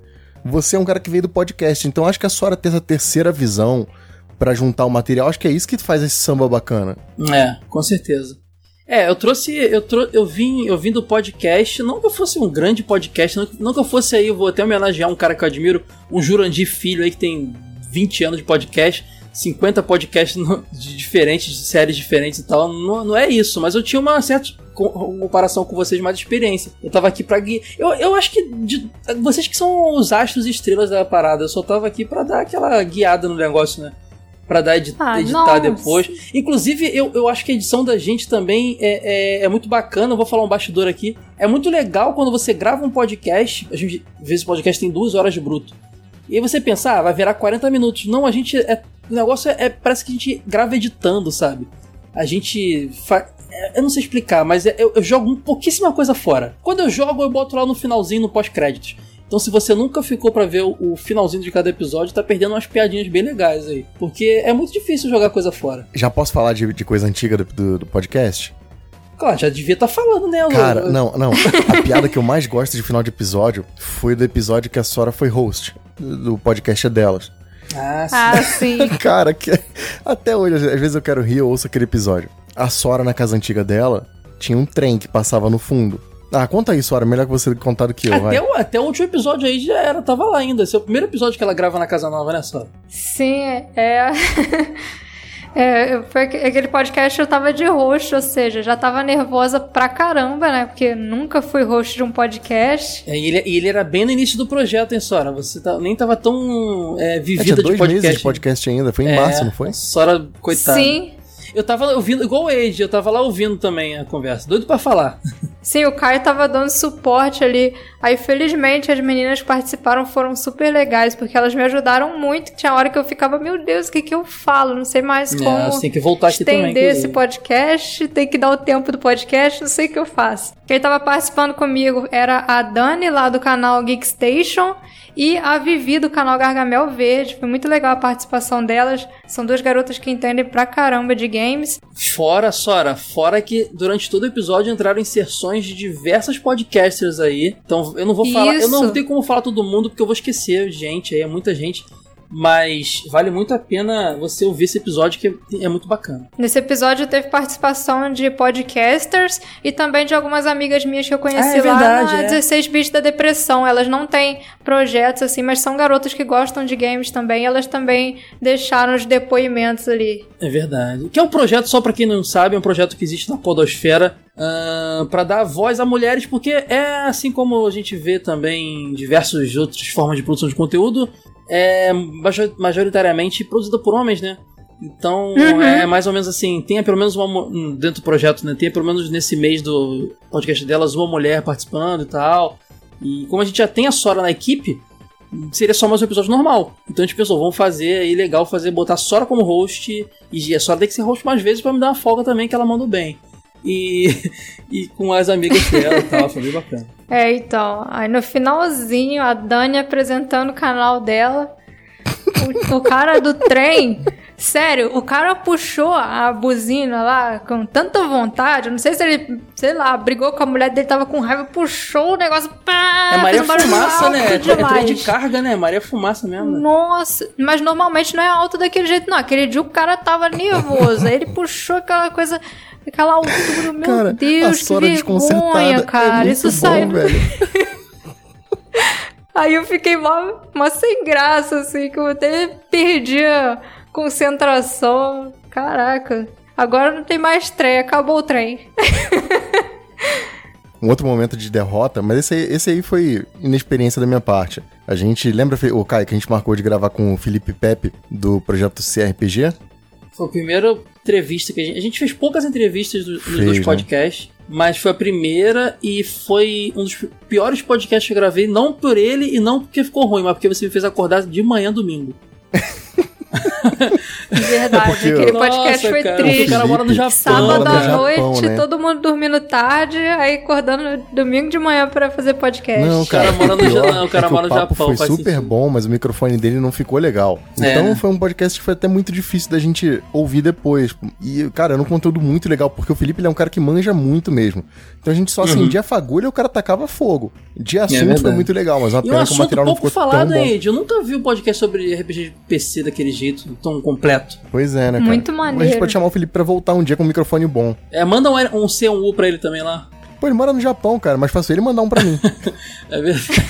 Você é um cara que veio do podcast, então acho que a Sora ter essa terceira visão, para juntar o material, acho que é isso que faz esse samba bacana. É, com certeza. É, eu trouxe. Eu, trou eu, vim, eu vim do podcast, não que eu fosse um grande podcast, não, não que eu fosse aí, eu vou até homenagear um cara que eu admiro, um Jurandir Filho aí que tem 20 anos de podcast, 50 podcasts no, de diferentes, de séries diferentes e tal. Não, não é isso, mas eu tinha uma certa comparação com vocês mais de experiência. Eu tava aqui pra guiar. Eu, eu acho que de, vocês que são os astros e estrelas da parada, eu só tava aqui pra dar aquela guiada no negócio, né? para dar ah, editar nossa. depois. Inclusive, eu, eu acho que a edição da gente também é, é, é, muito bacana. Eu vou falar um bastidor aqui. É muito legal quando você grava um podcast. A gente vê esse podcast tem duas horas de bruto. E aí você pensa, ah, vai virar 40 minutos. Não, a gente. É, o negócio é, é Parece que a gente grava editando, sabe? A gente. Fa... É, eu não sei explicar, mas é, eu, eu jogo pouquíssima coisa fora. Quando eu jogo, eu boto lá no finalzinho, no pós-créditos. Então, se você nunca ficou para ver o, finalzinho de cada episódio, tá perdendo umas piadinhas bem legais aí. Porque é muito difícil jogar coisa fora. Já posso falar de, de coisa antiga do, do, do podcast? Claro, já devia estar tá falando, né? Cara, não, não. A piada que eu mais gosto de final de episódio foi do episódio que a Sora foi host do podcast delas. Ah, sim. Ah, sim. Cara, que, até hoje, às vezes eu quero rir, eu ouço aquele episódio. A Sora, na casa antiga dela, tinha um trem que passava no fundo. Ah, conta isso, Sora. Melhor que você contar do que eu, até O, até o último episódio aí já era, tava lá ainda. Esse é o primeiro episódio que ela grava na Casa Nova, né, Sora? Sim, é... É, foi aquele podcast eu tava de host, ou seja, já tava nervosa pra caramba, né? Porque nunca fui host de um podcast. É, e ele, ele era bem no início do projeto, hein, Sora? Você tá, nem tava tão é, vivida é, de podcast. meses de podcast ainda, foi em é, março, não foi? Sora, coitada. Sim, eu tava ouvindo, igual o Age, eu tava lá ouvindo também a conversa, doido para falar. Sim, o Caio tava dando suporte ali. Aí, felizmente, as meninas que participaram foram super legais, porque elas me ajudaram muito. Tinha hora que eu ficava, meu Deus, o que que eu falo? Não sei mais é, como é, tem que voltar aqui estender também, esse podcast, tem que dar o tempo do podcast, não sei o que eu faço. Quem tava participando comigo era a Dani, lá do canal Geek Station, e a Vivi do canal Gargamel Verde. Foi muito legal a participação delas. São duas garotas que entendem pra caramba de games. Fora, Sora, fora que durante todo o episódio entraram inserções de diversas podcasters aí. Então eu não vou falar, Isso. eu não tenho como falar todo mundo porque eu vou esquecer gente aí, é muita gente mas vale muito a pena você ouvir esse episódio que é muito bacana. Nesse episódio teve participação de podcasters e também de algumas amigas minhas que eu conheci ah, é lá verdade, na é. 16 Bits da Depressão. Elas não têm projetos assim, mas são garotas que gostam de games também. elas também deixaram os depoimentos ali. É verdade. Que é um projeto, só para quem não sabe, é um projeto que existe na Podosfera Uh, para dar voz a mulheres, porque é assim como a gente vê também em diversas outras formas de produção de conteúdo, é majoritariamente produzida por homens, né? Então uhum. é mais ou menos assim, tenha pelo menos uma dentro do projeto, né? Tenha pelo menos nesse mês do podcast delas uma mulher participando e tal. E como a gente já tem a Sora na equipe, seria só mais um episódio normal. Então a gente pensou, vamos fazer aí legal fazer botar a Sora como host e a Sora tem que ser host mais vezes para me dar uma folga também que ela mandou bem e, e com as amigas dela e tal, foi bem bacana. É, então, aí no finalzinho, a Dani apresentando o canal dela, o, o cara do trem, sério, o cara puxou a buzina lá com tanta vontade, eu não sei se ele, sei lá, brigou com a mulher dele, tava com raiva, puxou o negócio, pá, É Maria Fumaça, né? É trem de carga, né? Maria Fumaça mesmo. Né? Nossa, mas normalmente não é alto daquele jeito, não. Aquele dia o cara tava nervoso, aí ele puxou aquela coisa Aquela altura, meu cara, Deus, que vergonha, é cara. É Isso saiu. Aí eu fiquei mó, mó sem graça, assim, que eu até perdi a concentração. Caraca. Agora não tem mais trem, acabou o trem. um outro momento de derrota, mas esse aí, esse aí foi inexperiência da minha parte. A gente, lembra, o Kai, que a gente marcou de gravar com o Felipe Pepe do projeto CRPG? Foi o primeiro entrevista que a gente. A gente fez poucas entrevistas do, nos dois né? podcasts. Né? Mas foi a primeira e foi um dos piores podcasts que eu gravei, não por ele e não porque ficou ruim, mas porque você me fez acordar de manhã domingo. Verdade, é aquele podcast Nossa, foi cara, triste. O cara mora no Japão. Sábado à noite, né? todo mundo dormindo tarde, aí acordando domingo de manhã para fazer podcast. Não, cara, o cara mora no, não, o cara é mora no Japão. Foi super sentido. bom, mas o microfone dele não ficou legal. É. Então foi um podcast que foi até muito difícil da gente ouvir depois. E, cara, era um conteúdo muito legal, porque o Felipe ele é um cara que manja muito mesmo. Então a gente só acendia uhum. a fagulha e o cara tacava fogo. De é assunto é foi muito legal, mas uma pena que o material não ficou falado, tão bom. Ed, eu nunca vi um podcast sobre RPG de PC daquele jeito tão completo. Pois é, né, cara? Muito maneiro. A gente pode chamar o Felipe pra voltar um dia com um microfone bom. É, manda um, um C, um U pra ele também lá. Pô, ele mora no Japão, cara, mas faço ele mandar um pra mim. é, verdade.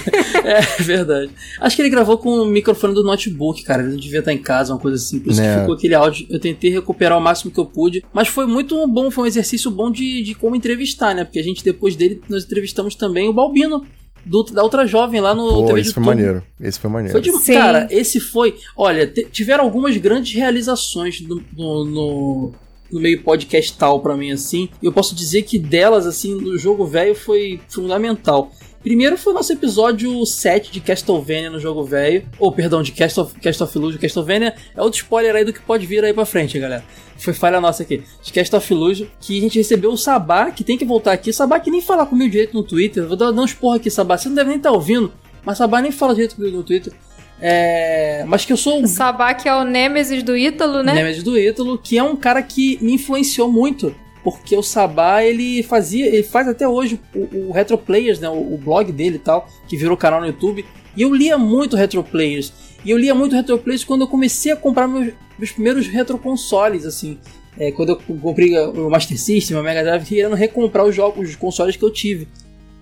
é verdade. Acho que ele gravou com o microfone do notebook, cara. Ele não devia estar em casa, uma coisa assim. Por isso é. que ficou aquele áudio. Eu tentei recuperar o máximo que eu pude. Mas foi muito bom, foi um exercício bom de, de como entrevistar, né? Porque a gente, depois dele, nós entrevistamos também o Balbino. Do, da outra jovem lá no Pô, TV esse foi maneiro. Esse foi maneiro. Foi de, cara, esse foi. Olha, tiveram algumas grandes realizações no, no, no no meio podcastal para mim, assim. Eu posso dizer que delas, assim, no jogo velho foi fundamental. Primeiro foi o nosso episódio 7 de Castlevania no jogo velho. Ou, perdão, de Cast of, Cast of Illusion. Castlevania é outro spoiler aí do que pode vir aí pra frente, galera. Foi falha nossa aqui. De Cast of Illusion, que a gente recebeu o Sabá, que tem que voltar aqui. Sabá que nem fala comigo direito no Twitter. Vou dar, dar uns porra aqui, Sabá. Você não deve nem estar tá ouvindo, mas Sabá nem fala direito comigo no Twitter. É, mas que eu sou. O Sabá, que é o Nemesis do Ítalo, né? Nemesis do Ítalo, que é um cara que me influenciou muito. Porque o Sabá, ele fazia, ele faz até hoje o, o Retro Players, né? O, o, blog dele e tal, que virou canal no YouTube. E eu lia muito Retro Players. E eu lia muito Retro Players quando eu comecei a comprar meus, meus primeiros retro consoles, assim. É, quando eu comprei o Master System, o Mega Drive, querendo recomprar os jogos, os consoles que eu tive.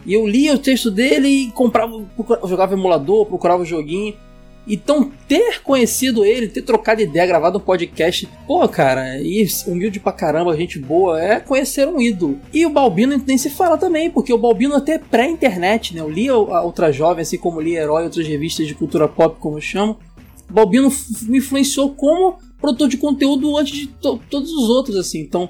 E eu lia o texto dele e comprava, jogava emulador, procurava o joguinho. Então, ter conhecido ele, ter trocado ideia, gravado um podcast, pô, cara, e humilde pra caramba, gente boa, é conhecer um ídolo. E o Balbino nem se fala também, porque o Balbino até pré-internet, né? Eu li a Outra Jovem, assim como li Herói, outras revistas de cultura pop, como eu chamo. Balbino me influenciou como produtor de conteúdo antes de to todos os outros, assim. Então,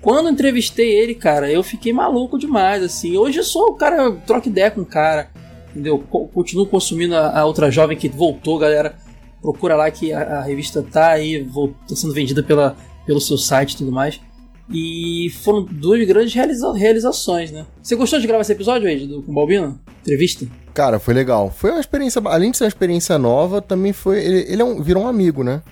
quando entrevistei ele, cara, eu fiquei maluco demais, assim. Hoje eu sou o cara, troca ideia com o cara entendeu? Continuo consumindo a, a, outra jovem que voltou, galera. Procura lá que a, a revista tá aí, tá sendo vendida pela, pelo seu site e tudo mais. E foram duas grandes realiza realizações, né? Você gostou de gravar esse episódio, Ed, do, com o Balbino? Entrevista? Cara, foi legal. Foi uma experiência, além de ser uma experiência nova, também foi. Ele, ele é um, virou um amigo, né?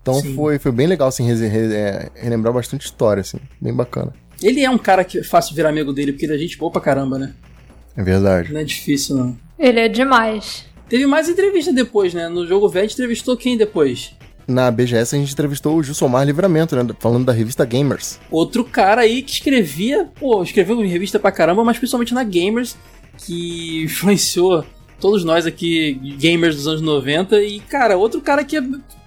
Então foi, foi bem legal, assim, é, relembrar bastante história, assim, bem bacana. Ele é um cara que é fácil virar amigo dele, porque ele é gente boa pra caramba, né? É verdade. Não é difícil, não. Ele é demais. Teve mais entrevista depois, né? No jogo velho entrevistou quem depois? Na BGS a gente entrevistou o Gilsomar Livramento, né? Falando da revista Gamers. Outro cara aí que escrevia, pô, escreveu em revista pra caramba, mas principalmente na Gamers, que influenciou todos nós aqui, gamers dos anos 90. E, cara, outro cara que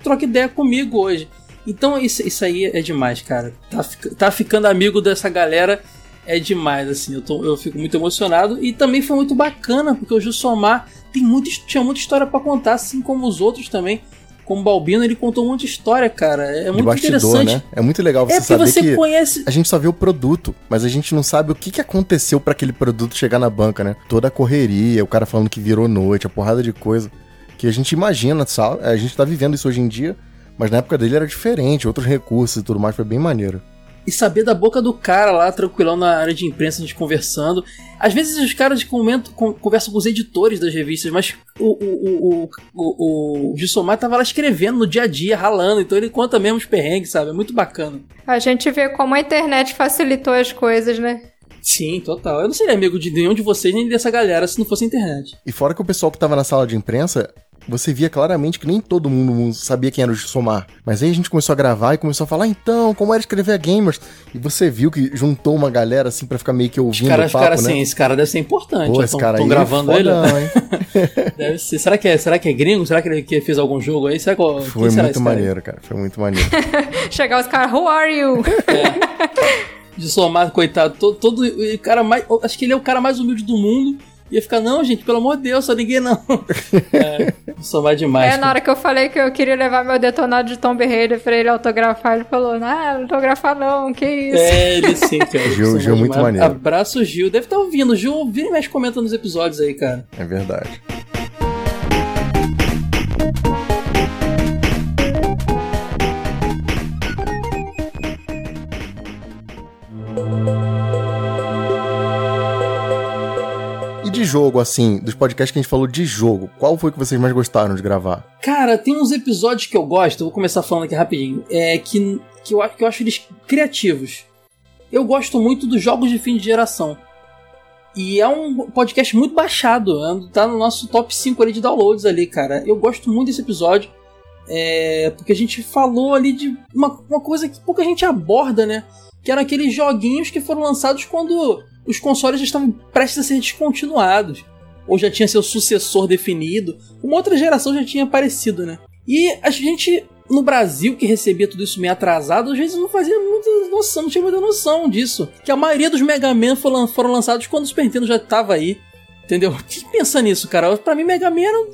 troca ideia comigo hoje. Então isso, isso aí é demais, cara. Tá, tá ficando amigo dessa galera é demais, assim. Eu, tô, eu fico muito emocionado. E também foi muito bacana, porque o Jussomar tem muito, tinha muita história para contar, assim como os outros também. Como Balbino, ele contou muita história, cara. É muito bastidor, interessante. Né? É muito legal você é saber você que conhece... a gente só vê o produto, mas a gente não sabe o que, que aconteceu para aquele produto chegar na banca, né? Toda a correria, o cara falando que virou noite, a porrada de coisa que a gente imagina, sabe? A gente tá vivendo isso hoje em dia, mas na época dele era diferente, outros recursos e tudo mais, foi bem maneiro e saber da boca do cara lá, tranquilão na área de imprensa, a gente conversando. Às vezes os caras comentam, conversam com os editores das revistas, mas o, o, o, o, o Gilsomar tava lá escrevendo no dia a dia, ralando, então ele conta mesmo os perrengues, sabe? É muito bacana. A gente vê como a internet facilitou as coisas, né? Sim, total. Eu não seria amigo de nenhum de vocês nem dessa galera se não fosse a internet. E fora que o pessoal que tava na sala de imprensa você via claramente que nem todo mundo sabia quem era o Somar. Mas aí a gente começou a gravar e começou a falar, então, como era escrever a Gamers? E você viu que juntou uma galera assim para ficar meio que ouvindo os caras, o papo, cara, né? Assim, esse cara deve ser importante. Pô, esse cara aí gravando é ele. deve ser. Será que é, será que é gringo? Será que ele que fez algum jogo aí? Será que, Foi muito maneiro, cara? Foi muito maneiro. Chegar os caras, who are you? É. De somar, coitado, todo, todo o cara mais, acho que ele é o cara mais humilde do mundo ia ficar, não, gente, pelo amor de Deus, só ninguém não. é, só vai demais. É, cara. na hora que eu falei que eu queria levar meu detonado de Tomb Raider pra ele autografar, ele falou, não, não autografar não, que isso. É, ele sim, cara. Gil, Gil muito maneiro. Abraço, Gil. Deve estar tá ouvindo. Gil, vira e mexe comenta nos episódios aí, cara. É verdade. Jogo, assim, dos podcasts que a gente falou de jogo, qual foi que vocês mais gostaram de gravar? Cara, tem uns episódios que eu gosto, vou começar falando aqui rapidinho, é que, que, eu, que eu acho eles criativos. Eu gosto muito dos jogos de fim de geração. E é um podcast muito baixado, tá no nosso top 5 ali de downloads ali, cara. Eu gosto muito desse episódio. É, porque a gente falou ali de uma, uma coisa que pouca gente aborda, né? Que eram aqueles joguinhos que foram lançados quando os consoles já estavam prestes a ser descontinuados. Ou já tinha seu sucessor definido. Uma outra geração já tinha aparecido, né? E a gente, no Brasil, que recebia tudo isso meio atrasado, às vezes não fazia muita noção, não tinha muita noção disso. Que a maioria dos Mega Man foram, lançados quando o Super Nintendo já estava aí. Entendeu? Quem pensa nisso, cara? Pra mim, Mega Man era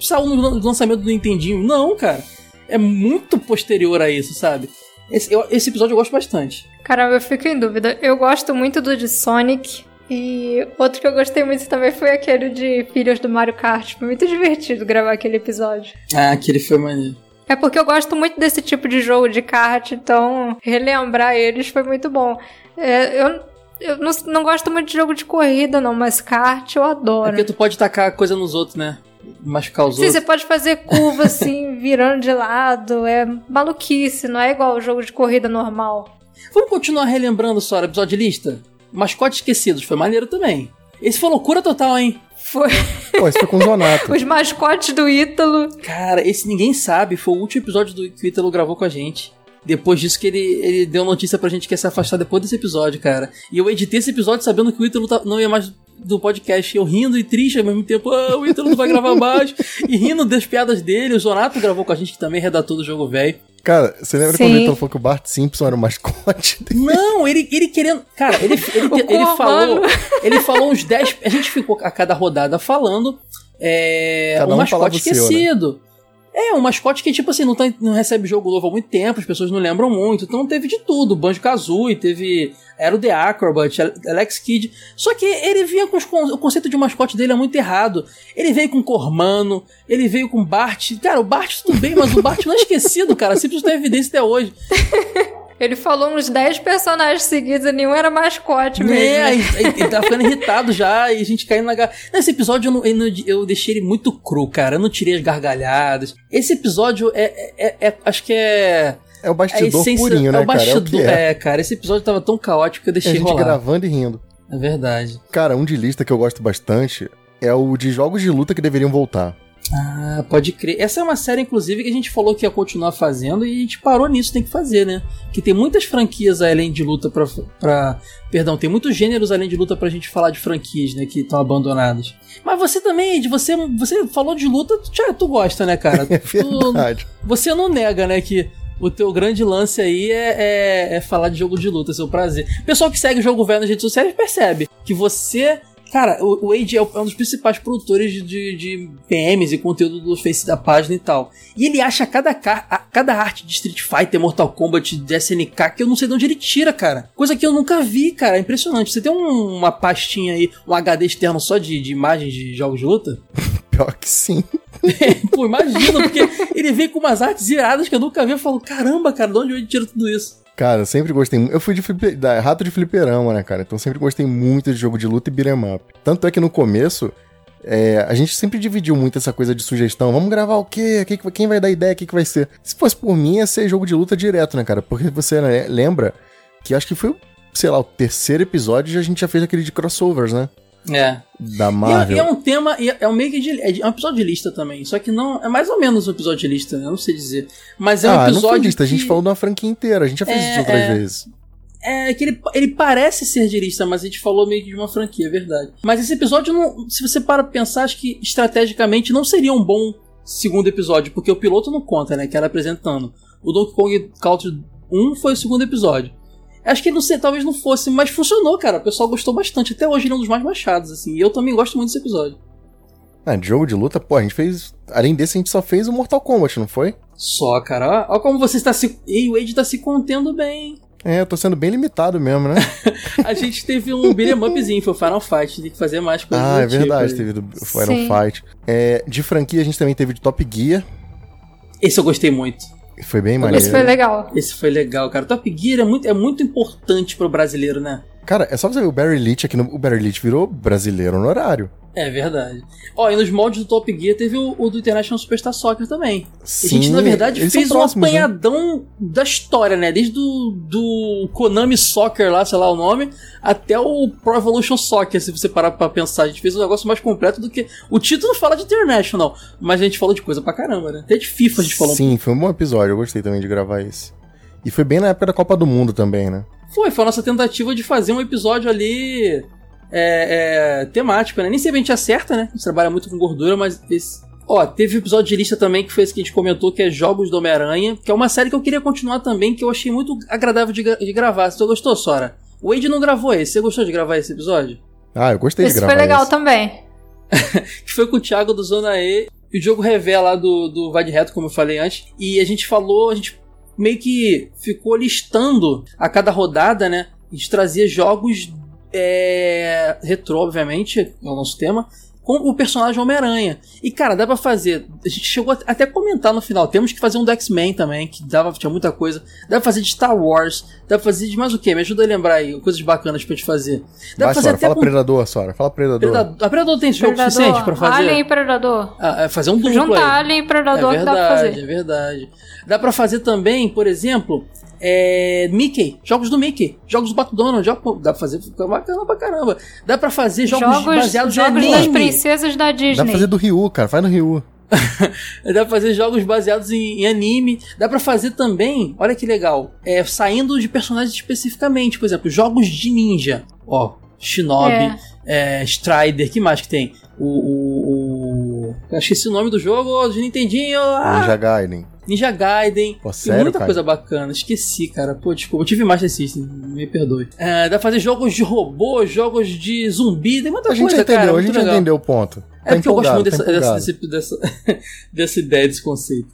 saiu no lançamento do Nintendinho. Não, cara. É muito posterior a isso, sabe? Esse, eu, esse episódio eu gosto bastante. Caramba, eu fico em dúvida. Eu gosto muito do de Sonic. E outro que eu gostei muito também foi aquele de Filhos do Mario Kart. Foi muito divertido gravar aquele episódio. Ah, aquele foi maneiro. É porque eu gosto muito desse tipo de jogo de kart, então relembrar eles foi muito bom. É, eu eu não, não, gosto muito de jogo de corrida, não, mas kart eu adoro. É porque tu pode tacar coisa nos outros, né? Machucar os Sim, você pode fazer curva assim, virando de lado. É maluquice, não é igual o jogo de corrida normal. Vamos continuar relembrando só o episódio de lista? Mascotes esquecidos, foi maneiro também. Esse foi loucura total, hein? Foi. Pô, esse foi com o Zonato. Os mascotes do Ítalo. Cara, esse ninguém sabe, foi o último episódio do que o Ítalo gravou com a gente. Depois disso que ele, ele deu notícia pra gente que ia se afastar depois desse episódio, cara. E eu editei esse episódio sabendo que o Ítalo tá, não ia mais do podcast, eu rindo e triste ao mesmo tempo, ah, o Ítalo não vai gravar mais, e rindo das piadas dele, o Zonato gravou com a gente, que também é redator do Jogo Velho. Cara, você lembra Sim. quando o Ítalo falou que o Bart Simpson era o mascote dele? Não, ele, ele querendo... Cara, ele, ele, ele, ele falou... Ele falou uns 10... A gente ficou a cada rodada falando é, um, um mascote esquecido. Seu, né? É, um mascote que, tipo assim, não, tá, não recebe jogo novo há muito tempo, as pessoas não lembram muito. Então teve de tudo. Banjo Kazooie, teve. Era o The Acrobat, Alex Kidd. Só que ele vinha com os, o conceito de mascote dele é muito errado. Ele veio com Cormano, ele veio com Bart. Cara, o Bart tudo bem, mas o Bart não é esquecido, cara. Sempre tem evidência até hoje. Ele falou uns 10 personagens seguidos e nenhum era mascote mesmo. É, ele tá ficando irritado já e a gente caindo na. Nesse episódio eu, não, eu, não, eu, deixei ele muito cru, cara. Eu não tirei as gargalhadas. Esse episódio é. é, é, é acho que é. É o bastidor é purinho, né, é o bastidor, cara? É, é, cara. Esse episódio tava tão caótico que eu deixei é a gente rolar. gravando e rindo. É verdade. Cara, um de lista que eu gosto bastante é o de jogos de luta que deveriam voltar. Ah, pode crer. Essa é uma série, inclusive, que a gente falou que ia continuar fazendo e a gente parou nisso, tem que fazer, né? Que tem muitas franquias além de luta pra. pra perdão, tem muitos gêneros além de luta pra gente falar de franquias, né? Que estão abandonadas. Mas você também, Ed, você, você falou de luta, tu, tu gosta, né, cara? É verdade. Tu, você não nega, né, que o teu grande lance aí é, é, é, falar de jogo de luta, seu prazer. Pessoal que segue o jogo velho nas redes sociais percebe que você Cara, o, o Age é, um dos principais produtores de, de PMs e conteúdo do Face da página e tal. E ele acha cada, cada arte de Street Fighter, Mortal Kombat, de SNK, que eu não sei de onde ele tira, cara. Coisa que eu nunca vi, cara. É impressionante. Você tem um, uma pastinha aí, um HD externo só de, de imagens de jogos de luta? Pior que sim. Pô, imagina, porque ele vem com umas artes iradas que eu nunca vi. Eu falo, caramba, cara, de onde ele tira tudo isso? Cara, sempre gostei. Eu fui de da, rato de fliperama, né, cara? Então sempre gostei muito de jogo de luta e beat'em up. Tanto é que no começo, é, a gente sempre dividiu muito essa coisa de sugestão. Vamos gravar o quê? Quem vai dar ideia? O que, que vai ser? Se fosse por mim, ia ser jogo de luta direto, né, cara? Porque você né, lembra que acho que foi, sei lá, o terceiro episódio e a gente já fez aquele de crossovers, né? É. Da Marvel. E é, é um tema, é um meio que de, é um episódio de lista também. Só que não. É mais ou menos um episódio de lista, né? Eu não sei dizer. Mas é um ah, episódio. Não lista, que... a gente falou de uma franquia inteira. A gente já fez é, isso outras é, vezes. É que ele, ele parece ser de lista, mas a gente falou meio que de uma franquia, é verdade. Mas esse episódio, não, se você para pensar, acho que estrategicamente não seria um bom segundo episódio, porque o piloto não conta, né? Que era apresentando. O Donkey Kong Country 1 foi o segundo episódio. Acho que não sei, talvez não fosse, mas funcionou, cara. O pessoal gostou bastante. Até hoje ele é um dos mais baixados, assim. E eu também gosto muito desse episódio. Ah, de jogo de luta, pô, a gente fez. Além desse, a gente só fez o Mortal Kombat, não foi? Só, cara. Olha como você está se. E o Wade está se contendo bem. É, eu tô sendo bem limitado mesmo, né? a gente teve um beat'em upzinho, foi o Final Fight, tem que fazer mais coisas Ah, é verdade, tipo. teve do Final Sim. Fight. É, de franquia a gente também teve de Top Gear. Esse eu gostei muito. Foi bem maneiro. Esse foi legal. Esse foi legal, cara. Top Gear é muito, é muito importante pro brasileiro, né? Cara, é só você ver o Barry Leach aqui no. O Barry Leach virou brasileiro honorário. É verdade. Ó, e nos moldes do Top Gear teve o, o do International Superstar Soccer também. Sim, a gente, na verdade, fez próximos, um né? apanhadão né? da história, né? Desde do, do Konami Soccer lá, sei lá o nome, até o Pro Evolution Soccer, se você parar pra pensar. A gente fez um negócio mais completo do que. O título fala de International, mas a gente falou de coisa pra caramba, né? Até de FIFA a gente falou. Sim, foi um bom episódio, eu gostei também de gravar esse. E foi bem na época da Copa do Mundo também, né? Foi, foi a nossa tentativa de fazer um episódio ali é, é, temático, né? Nem sempre a gente acerta, né? A gente trabalha muito com gordura, mas esse... Ó, teve um episódio de lista também que foi esse que a gente comentou, que é Jogos do Homem-Aranha, que é uma série que eu queria continuar também, que eu achei muito agradável de, de gravar. Você gostou, Sora? O Wade não gravou esse. Você gostou de gravar esse episódio? Ah, eu gostei esse de gravar esse. foi legal esse. também. que foi com o Thiago do Zona E. E o jogo revela lá do, do Vai de Reto, como eu falei antes. E a gente falou, a gente meio que ficou listando a cada rodada, né? A gente trazia jogos é, retrô, obviamente, é o nosso tema, com o personagem Homem-Aranha. E, cara, dá pra fazer. A gente chegou até a comentar no final. Temos que fazer um do X-Men também, que dava, tinha muita coisa. Dá pra fazer de Star Wars. Dá pra fazer de mais o quê? Me ajuda a lembrar aí, coisas bacanas pra gente fazer. Dá Vai, pra fazer Sora, até fala com... Predador, Sora. Fala Predador. Predador. A Predador tem jogo Predador. suficiente pra fazer? Alien e Predador. Ah, é fazer um duplo Junta aí. Alien e Predador é verdade, que dá pra fazer. É verdade. Dá pra fazer também, por exemplo, é, Mickey, jogos do Mickey, jogos do McDonald's, jogo, dá pra fazer, fica bacana pra caramba. Dá pra fazer jogos, jogos baseados jogos em das princesas da Disney. Dá pra fazer do Ryu, cara, faz no Ryu. dá pra fazer jogos baseados em, em, anime. Dá pra fazer também, olha que legal, é, saindo de personagens especificamente, por exemplo, jogos de ninja. Ó, Shinobi, é. É, Strider, que mais que tem? O. o, o... Eu esqueci o nome do jogo, de Nintendinho. Ah! Ninja Gaiden. Ninja Gaiden. Pô, sério, muita cara? coisa bacana. Esqueci, cara. Pô, desculpa. Eu tive Master System, me perdoe. É, dá pra fazer jogos de robô, jogos de zumbi, tem muita a coisa, gente entendeu, cara. A gente legal. entendeu o ponto. É porque eu gosto muito dessa, dessa, dessa, dessa, dessa ideia, desse conceito.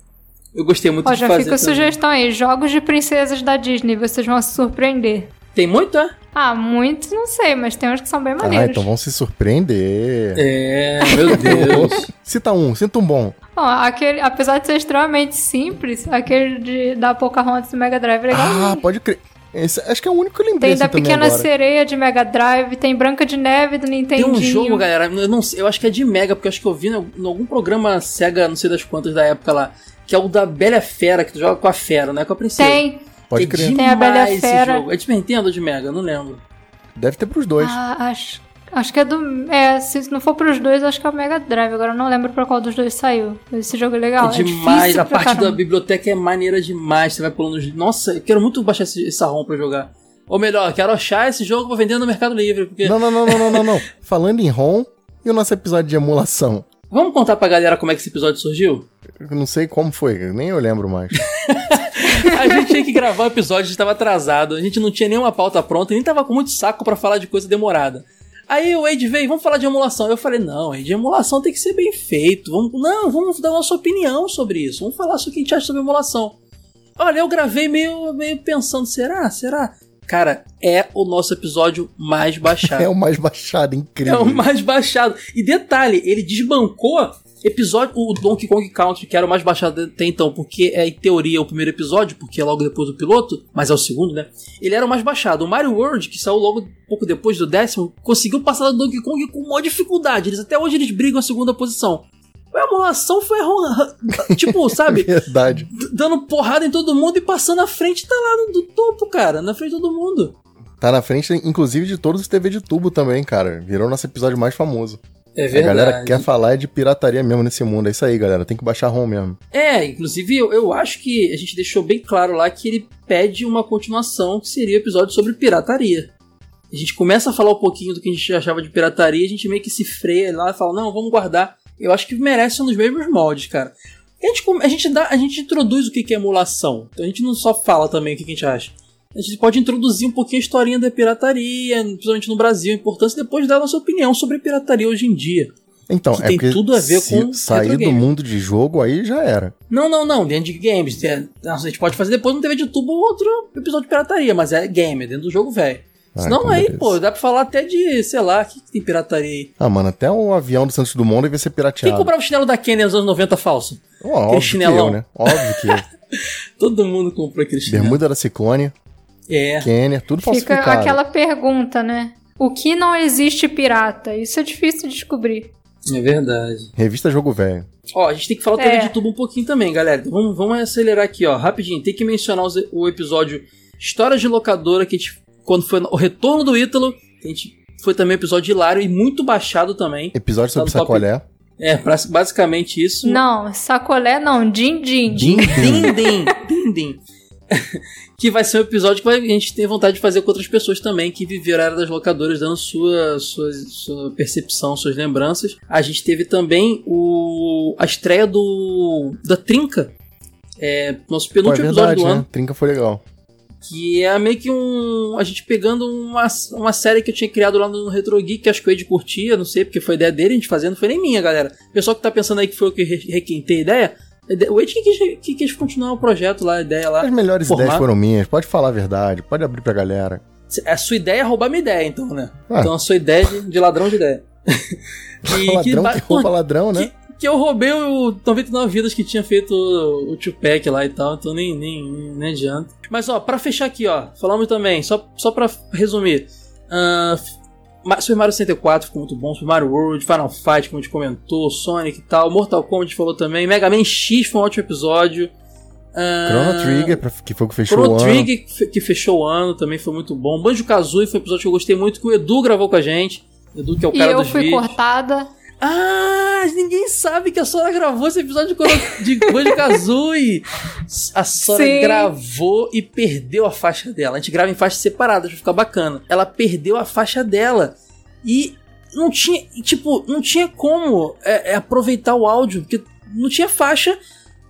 Eu gostei muito Ó, de já fazer. fica a sugestão aí: jogos de princesas da Disney, vocês vão se surpreender. Tem muito, é? Ah, muitos não sei, mas tem uns que são bem maneiros. Ah, então vão se surpreender. É, meu Deus. cita um, cita um bom. Bom, aquele, apesar de ser extremamente simples, aquele de, da Pocahontas do Mega Drive é legal. Ah, pode crer. Esse, acho que é o único que eu lembrei Tem da assim Pequena agora. Sereia de Mega Drive, tem Branca de Neve do Nintendinho. Tem um jogo, galera, eu, não sei, eu acho que é de Mega, porque eu acho que eu vi em algum programa Sega, não sei das quantas da época lá, que é o da Bela Fera, que tu joga com a Fera, não é com a princesa. Tem. Pode que crer. É Tem a Bela esse Fera. jogo. É de Nintendo ou de Mega? Eu não lembro. Deve ter pros dois. Ah, acho, acho que é do. É, se não for pros dois, acho que é o Mega Drive. Agora eu não lembro pra qual dos dois saiu. Esse jogo é legal. é demais, a parte da biblioteca é maneira demais. Você vai pulando os. Nossa, eu quero muito baixar esse, essa ROM pra jogar. Ou melhor, quero achar esse jogo pra vender no Mercado Livre. Porque... Não, não, não, não, não, não, não. Falando em ROM e o nosso episódio de emulação. Vamos contar pra galera como é que esse episódio surgiu? Eu não sei como foi, nem eu lembro mais. a gente tinha que gravar o episódio, a gente tava atrasado, a gente não tinha nenhuma pauta pronta, nem tava com muito saco para falar de coisa demorada. Aí o Wade veio, vamos falar de emulação. Eu falei, não, Wade, de emulação tem que ser bem feito. Vamos, não, vamos dar nossa opinião sobre isso. Vamos falar sobre o que a gente acha sobre emulação. Olha, eu gravei meio, meio pensando, será? Será? Cara, é o nosso episódio mais baixado. é o mais baixado, incrível. É o mais baixado. E detalhe, ele desbancou episódio, o Donkey Kong Country, que era o mais baixado até então, porque é em teoria o primeiro episódio, porque é logo depois do piloto, mas é o segundo, né? Ele era o mais baixado. O Mario World, que saiu logo pouco depois do décimo, conseguiu passar do Donkey Kong com maior dificuldade. Eles, até hoje eles brigam a segunda posição. A emulação foi tipo, sabe? Verdade. Dando porrada em todo mundo e passando à frente, tá lá no topo, cara. Na frente de todo mundo. Tá na frente, inclusive, de todos os TV de tubo também, cara. Virou nosso episódio mais famoso. É verdade. A galera quer falar de pirataria mesmo nesse mundo. É isso aí, galera. Tem que baixar ROM mesmo. É, inclusive eu, eu acho que a gente deixou bem claro lá que ele pede uma continuação que seria o episódio sobre pirataria. A gente começa a falar um pouquinho do que a gente achava de pirataria, a gente meio que se freia lá e fala, não, vamos guardar. Eu acho que merece um dos mesmos moldes, cara. A gente, a gente, dá, a gente introduz o que é emulação. Então a gente não só fala também o que a gente acha. A gente pode introduzir um pouquinho a historinha da pirataria, principalmente no Brasil, a importância, e depois dar a nossa opinião sobre a pirataria hoje em dia. Então, que é tem porque tudo a ver se com sair do mundo de jogo aí já era. Não, não, não, dentro de games. A gente pode fazer depois no TV de tubo outro episódio de pirataria, mas é game, é dentro do jogo velho. Ah, Senão aí, beleza. pô, dá pra falar até de, sei lá, o que, que tem pirataria aí? Ah, mano, até o avião do Santos Dumont deve ser Quem pirateado. comprava o chinelo da Kenny nos anos 90 falso? Oh, óbvio que chinelão? eu, né? Óbvio que eu. Todo mundo comprou aquele chinelo. Bermuda da Ciclone, É. Kenner, tudo Fica falsificado. aquela pergunta, né? o que não existe pirata? Isso é difícil de descobrir. É verdade. Revista Jogo Velho. Ó, a gente tem que falar o TV é. de tubo um pouquinho também, galera. Então, vamos, vamos acelerar aqui, ó, rapidinho. Tem que mencionar o episódio Histórias de Locadora, que a gente, quando foi o retorno do Ítalo, a gente foi também um episódio hilário e muito baixado também. Episódio sobre tá sacolé. Top... É, basicamente isso. Não, sacolé não, din-din. Din-din. Din-din. que vai ser um episódio que a gente tem vontade de fazer com outras pessoas também que viveram a era das locadoras, dando sua, sua, sua percepção, suas lembranças. A gente teve também o, a estreia do da Trinca, é, nosso penúltimo Pô, é verdade, episódio do né? ano. Trinca foi legal. Que é meio que um. A gente pegando uma, uma série que eu tinha criado lá no Retro Geek, que acho que o Ed curtia, não sei, porque foi ideia dele, a gente fazendo, não foi nem minha, galera. O pessoal que tá pensando aí que foi eu que requentei a ideia, o Ed que quis, que quis continuar o projeto lá, a ideia lá. As melhores formar. ideias foram minhas, pode falar a verdade, pode abrir pra galera. A sua ideia é roubar minha ideia, então, né? Ah. Então a sua ideia de, de ladrão de ideia. que, ladrão que, que rouba ladrão, né? Que, que eu roubei o 99 vidas que tinha feito o, o Tupac lá e tal, então nem, nem, nem adianta. Mas ó, pra fechar aqui, ó, falamos também, só, só pra resumir. Uh, Super Mario 64 ficou muito bom, Super Mario World, Final Fight, como a gente comentou, Sonic e tal, Mortal Kombat falou também, Mega Man X foi um ótimo episódio. Uh, Chrono Trigger, que foi o que fechou Chrono o ano. Chrono Trigger, que fechou o ano, também foi muito bom. Banjo Kazooie foi um episódio que eu gostei muito, que o Edu gravou com a gente. Edu, que é o cara dos vídeos. E eu fui cortada. Ah, ninguém sabe que a Sora gravou esse episódio de Banjo Kazooie. A Sora Sim. gravou e perdeu a faixa dela. A gente grava em faixas separadas pra ficar bacana. Ela perdeu a faixa dela. E não tinha, tipo, não tinha como é, é, aproveitar o áudio, porque não tinha faixa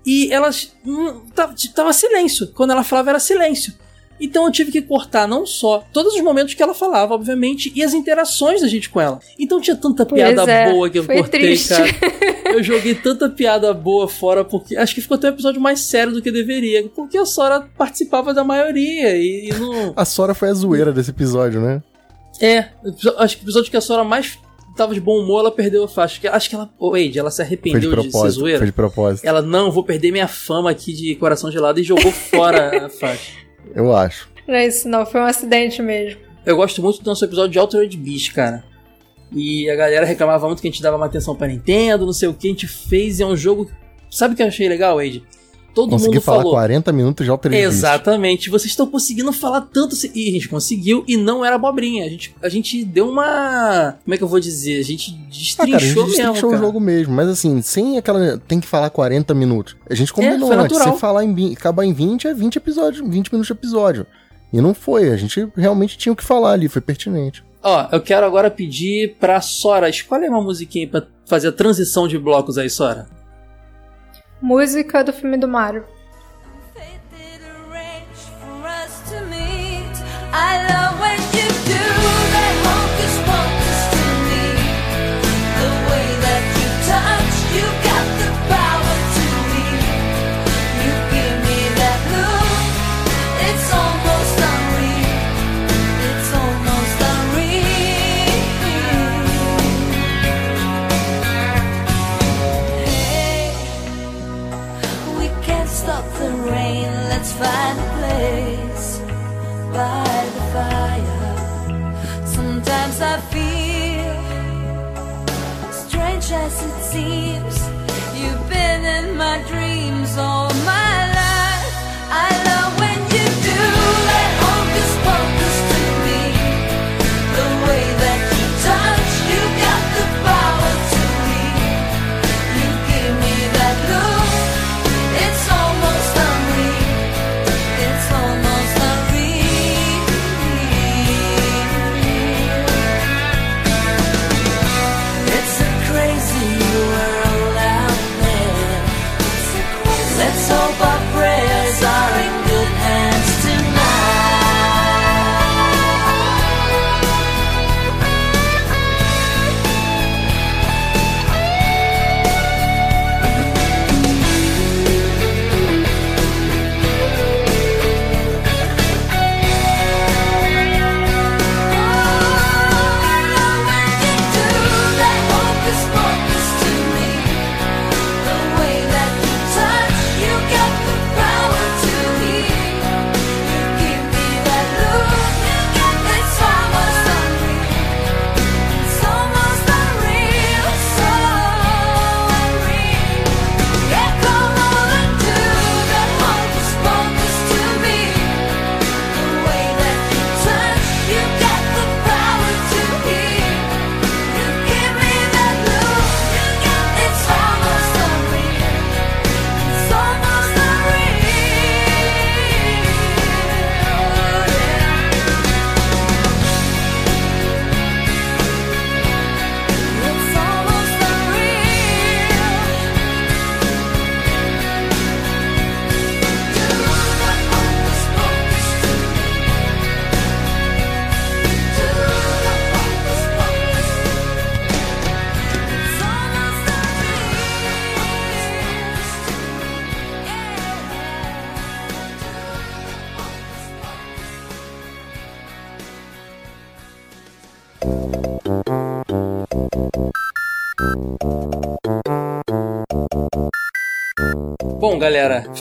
e ela não, tava, tava silêncio. Quando ela falava era silêncio. Então eu tive que cortar não só todos os momentos que ela falava, obviamente, e as interações da gente com ela. Então tinha tanta pois piada é, boa que eu cortei, triste. cara. Eu joguei tanta piada boa fora, porque acho que ficou até um episódio mais sério do que deveria. Porque a Sora participava da maioria e, e não. A Sora foi a zoeira desse episódio, né? É, acho que o episódio que a Sora mais tava de bom humor, ela perdeu a faixa. Acho que ela. Oh, Wade, ela se arrependeu de, de ser zoeira. Foi de propósito. Ela, não, vou perder minha fama aqui de coração gelado e jogou fora a faixa. Eu acho. Não é isso, não. Foi um acidente mesmo. Eu gosto muito do nosso episódio de Altered Beast, cara. E a galera reclamava muito que a gente dava uma atenção pra Nintendo, não sei o que. A gente fez e é um jogo. Sabe o que eu achei legal, Wade? Todo Consegui mundo falar falou. 40 minutos Altered Beast. Exatamente. Vocês estão conseguindo falar tanto. E a gente conseguiu e não era abobrinha. A gente, a gente deu uma. Como é que eu vou dizer? A gente destrinchou ah, cara, a gente destrinchou mesmo, o jogo mesmo. Mas assim, sem aquela. Tem que falar 40 minutos. A gente combinou é, antes. Se falar em acabar em 20, é 20 episódios, 20 minutos de episódio. E não foi, a gente realmente tinha o que falar ali, foi pertinente. Ó, eu quero agora pedir pra Sora, escolhe uma musiquinha pra fazer a transição de blocos aí, Sora. Música do filme do Mario. I feel strange as it seems. You've been in my dreams all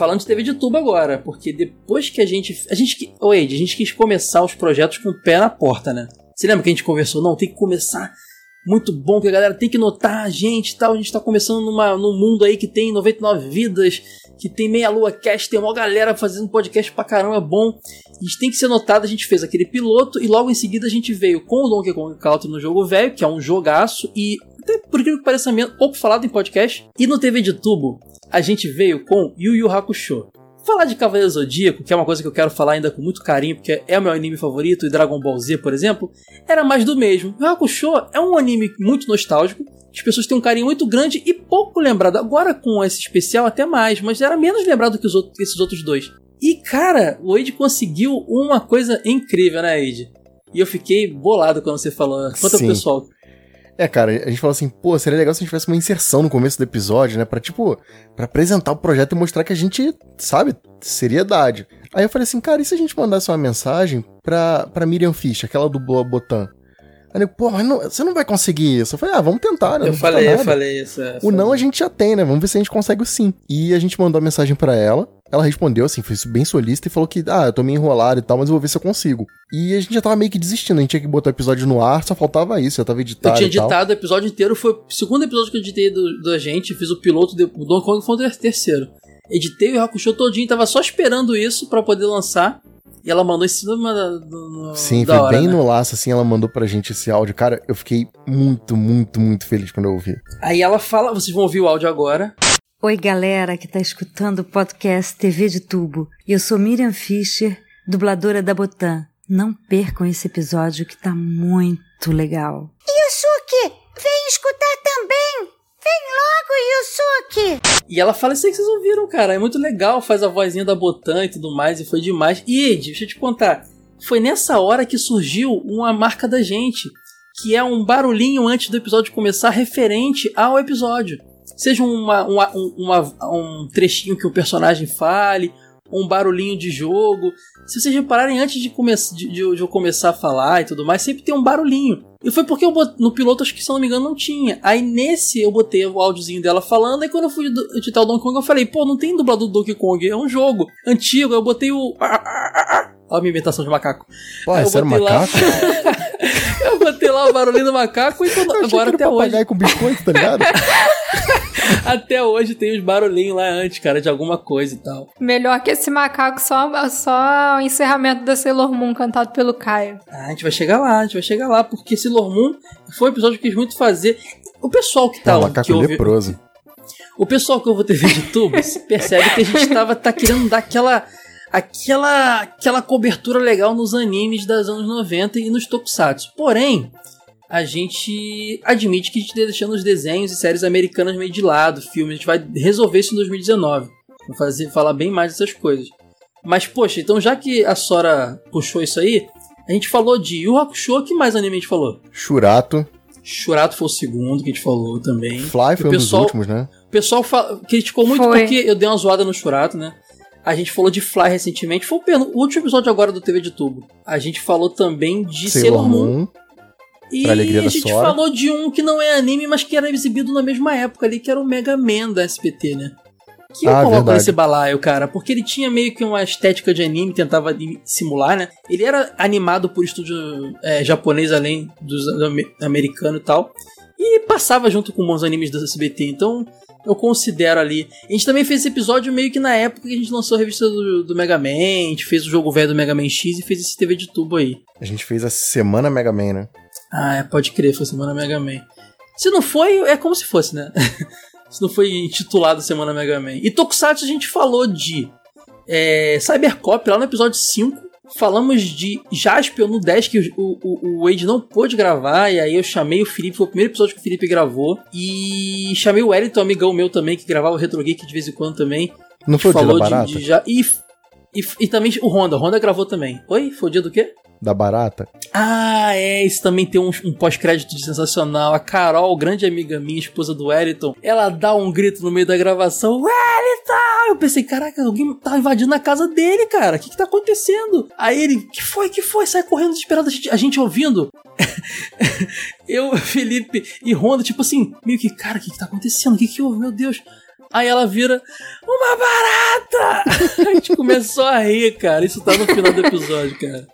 falando de TV de tubo agora, porque depois que a gente. A gente. Wade, a gente quis começar os projetos com o pé na porta, né? Você lembra que a gente conversou? Não, tem que começar muito bom, que a galera tem que notar a gente tal. A gente tá começando numa, num mundo aí que tem 99 vidas, que tem meia lua cast, tem uma galera fazendo podcast pra caramba bom. A gente tem que ser notado, a gente fez aquele piloto e logo em seguida a gente veio com o Donkey Kong Country no jogo velho, que é um jogaço e até por incrível que pareça pouco falado em podcast. E no TV de tubo, a gente veio com Yu Yu Hakusho. Falar de Cavaleiro Zodíaco, que é uma coisa que eu quero falar ainda com muito carinho, porque é o meu anime favorito, e Dragon Ball Z, por exemplo, era mais do mesmo. O Hakusho é um anime muito nostálgico, as pessoas têm um carinho muito grande e pouco lembrado. Agora com esse especial até mais, mas era menos lembrado que, os outros, esses outros dois. E cara, o Wade conseguiu uma coisa incrível, né, Wade? E eu fiquei bolado quando você falou. Conta Sim. pessoal. É, cara, a gente falou assim, pô, seria legal se a gente tivesse uma inserção no começo do episódio, né? Pra, tipo, pra apresentar o projeto e mostrar que a gente, sabe, seriedade. Aí eu falei assim, cara, e se a gente mandasse uma mensagem pra, pra Miriam Fish, aquela do Botan? Aí eu, pô, não, você não vai conseguir isso. Eu falei, ah, vamos tentar, né? Eu falei, eu falei isso. É, o não a gente já tem, né? Vamos ver se a gente consegue o sim. E a gente mandou a mensagem para ela. Ela respondeu, assim, foi bem solista e falou que, ah, eu tô meio enrolado e tal, mas eu vou ver se eu consigo. E a gente já tava meio que desistindo, a gente tinha que botar o episódio no ar, só faltava isso, já tava editado. Eu tinha editado o episódio inteiro, foi o segundo episódio que eu editei do, da gente, fiz o piloto, do o Donkey Kong foi o terceiro. Editei o Hakusho todinho, tava só esperando isso para poder lançar. E ela mandou em cima da, do, Sim, da foi hora, bem né? no laço, assim, ela mandou pra gente esse áudio. Cara, eu fiquei muito, muito, muito feliz quando eu ouvi. Aí ela fala, vocês vão ouvir o áudio agora. Oi, galera que tá escutando o podcast TV de Tubo. Eu sou Miriam Fischer, dubladora da Botan. Não percam esse episódio que tá muito legal. Yusuke, vem escutar também! Vem logo, Yusuke! E ela fala isso aí que vocês ouviram, cara. É muito legal, faz a vozinha da Botan e tudo mais, e foi demais. E, deixa eu te contar. Foi nessa hora que surgiu uma marca da gente, que é um barulhinho antes do episódio começar referente ao episódio. Seja uma, uma, uma, um trechinho que o personagem fale, um barulhinho de jogo. Se vocês repararem, antes de, come de, de, de, eu começar a falar e tudo mais, sempre tem um barulhinho. E foi porque eu bot... no piloto, acho que se não me engano, não tinha. Aí nesse eu botei o áudiozinho dela falando, aí quando eu fui editar o Donkey Kong, eu falei, pô, não tem dublador do Donkey Kong, é um jogo antigo. Eu botei o. Olha a minha imitação de macaco. Pô, é sério macaco? eu botei lá o barulhinho do macaco e quando... agora até hoje. com biscoito, tá ligado? Até hoje tem os barulhinhos lá antes, cara, de alguma coisa e tal. Melhor que esse macaco, só, só o encerramento da Sailor Moon cantado pelo Caio. Ah, a gente vai chegar lá, a gente vai chegar lá, porque Sailor Moon foi um episódio que eu quis muito fazer. O pessoal que tá. É, macaco que ouve, leproso. O pessoal que eu vou ter vídeo YouTube percebe que a gente tava tá querendo dar aquela aquela aquela cobertura legal nos animes das anos 90 e nos tokusatsu. Porém, a gente admite que a gente está deixando os desenhos e séries americanas meio de lado, filmes. A gente vai resolver isso em 2019. Vou fazer, falar bem mais dessas coisas. Mas, poxa, então já que a Sora puxou isso aí, a gente falou de Yu Hakusho, que mais anime a gente falou? Churato. Churato foi o segundo que a gente falou também. Fly foi um pessoal, dos últimos, né? O pessoal criticou muito foi. porque eu dei uma zoada no Churato, né? A gente falou de Fly recentemente. Foi o último episódio agora do TV de Tubo. A gente falou também de Sailor, Sailor Moon. E a gente Sora. falou de um que não é anime, mas que era exibido na mesma época ali, que era o Mega Man da SPT, né? Que eu ah, coloco verdade. nesse balaio, cara, porque ele tinha meio que uma estética de anime, tentava simular, né? Ele era animado por estúdio é, japonês, além dos americano e tal. E passava junto com bons animes da SBT, então eu considero ali. A gente também fez esse episódio meio que na época que a gente lançou a revista do, do Mega Man, a gente fez o jogo velho do Mega Man X e fez esse TV de tubo aí. A gente fez a semana Mega Man, né? Ah, é, pode crer, foi Semana Mega Man. Se não foi, é como se fosse, né? se não foi intitulado Semana Mega Man. E Tokusatsu a gente falou de é, Cybercop lá no episódio 5. Falamos de Jaspion no 10, que o, o, o Wade não pôde gravar, e aí eu chamei o Felipe, foi o primeiro episódio que o Felipe gravou. E chamei o Wellington, amigão meu também, que gravava o Retro Geek de vez em quando também. Não foi o dia da barata? De, de, já, e, e, e, também o Honda, o Honda gravou também. Oi? Foi o dia do quê? Da barata. Ah, é, isso também tem um, um pós-crédito sensacional. A Carol, grande amiga minha, esposa do Wellington, ela dá um grito no meio da gravação: Wellington! Eu pensei, caraca, alguém tá invadindo a casa dele, cara. O que que tá acontecendo? Aí ele, que foi, que foi? Sai correndo desesperado, a gente, a gente ouvindo. eu, Felipe e Honda, tipo assim, meio que, cara, o que que tá acontecendo? O que que houve? Meu Deus. Aí ela vira uma barata! a gente começou a rir, cara. Isso tá no final do episódio, cara.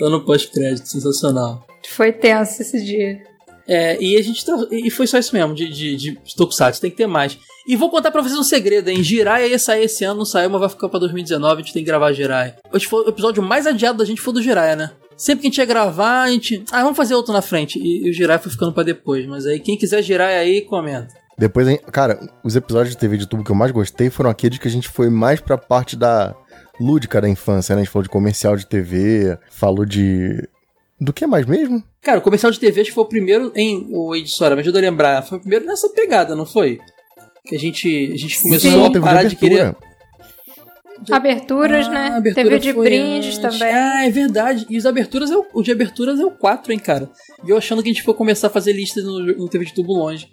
Tá no pós-crédito, sensacional. Foi tenso esse dia. É, e a gente tá, E foi só isso mesmo, de, de, de Tokusatsu, tem que ter mais. E vou contar pra vocês um segredo, hein? Jiraiya ia sair esse ano, não saiu, mas vai ficar pra 2019, a gente tem que gravar Jiraiya. Hoje foi o episódio mais adiado da gente foi do Jiraiya, né? Sempre que a gente ia gravar, a gente. Ah, vamos fazer outro na frente. E, e o Jiraiya foi ficando pra depois. Mas aí, quem quiser Jiraiya aí, comenta. Depois, cara, os episódios de TV de tubo que eu mais gostei foram aqueles que a gente foi mais pra parte da lúdica da infância, né? A gente falou de comercial de TV, falou de do que mais mesmo? Cara, o comercial de TV acho que foi o primeiro em. O Edissora, me ajuda a lembrar. Foi o primeiro nessa pegada, não foi? Que a gente, a gente começou Sim. a parar de, de querer. Aberturas, ah, né? Abertura Teve de brindes antes. também. Ah, é verdade. E os aberturas é o, o de aberturas é o 4, hein, cara? E eu achando que a gente foi começar a fazer lista no, no TV de tubo longe.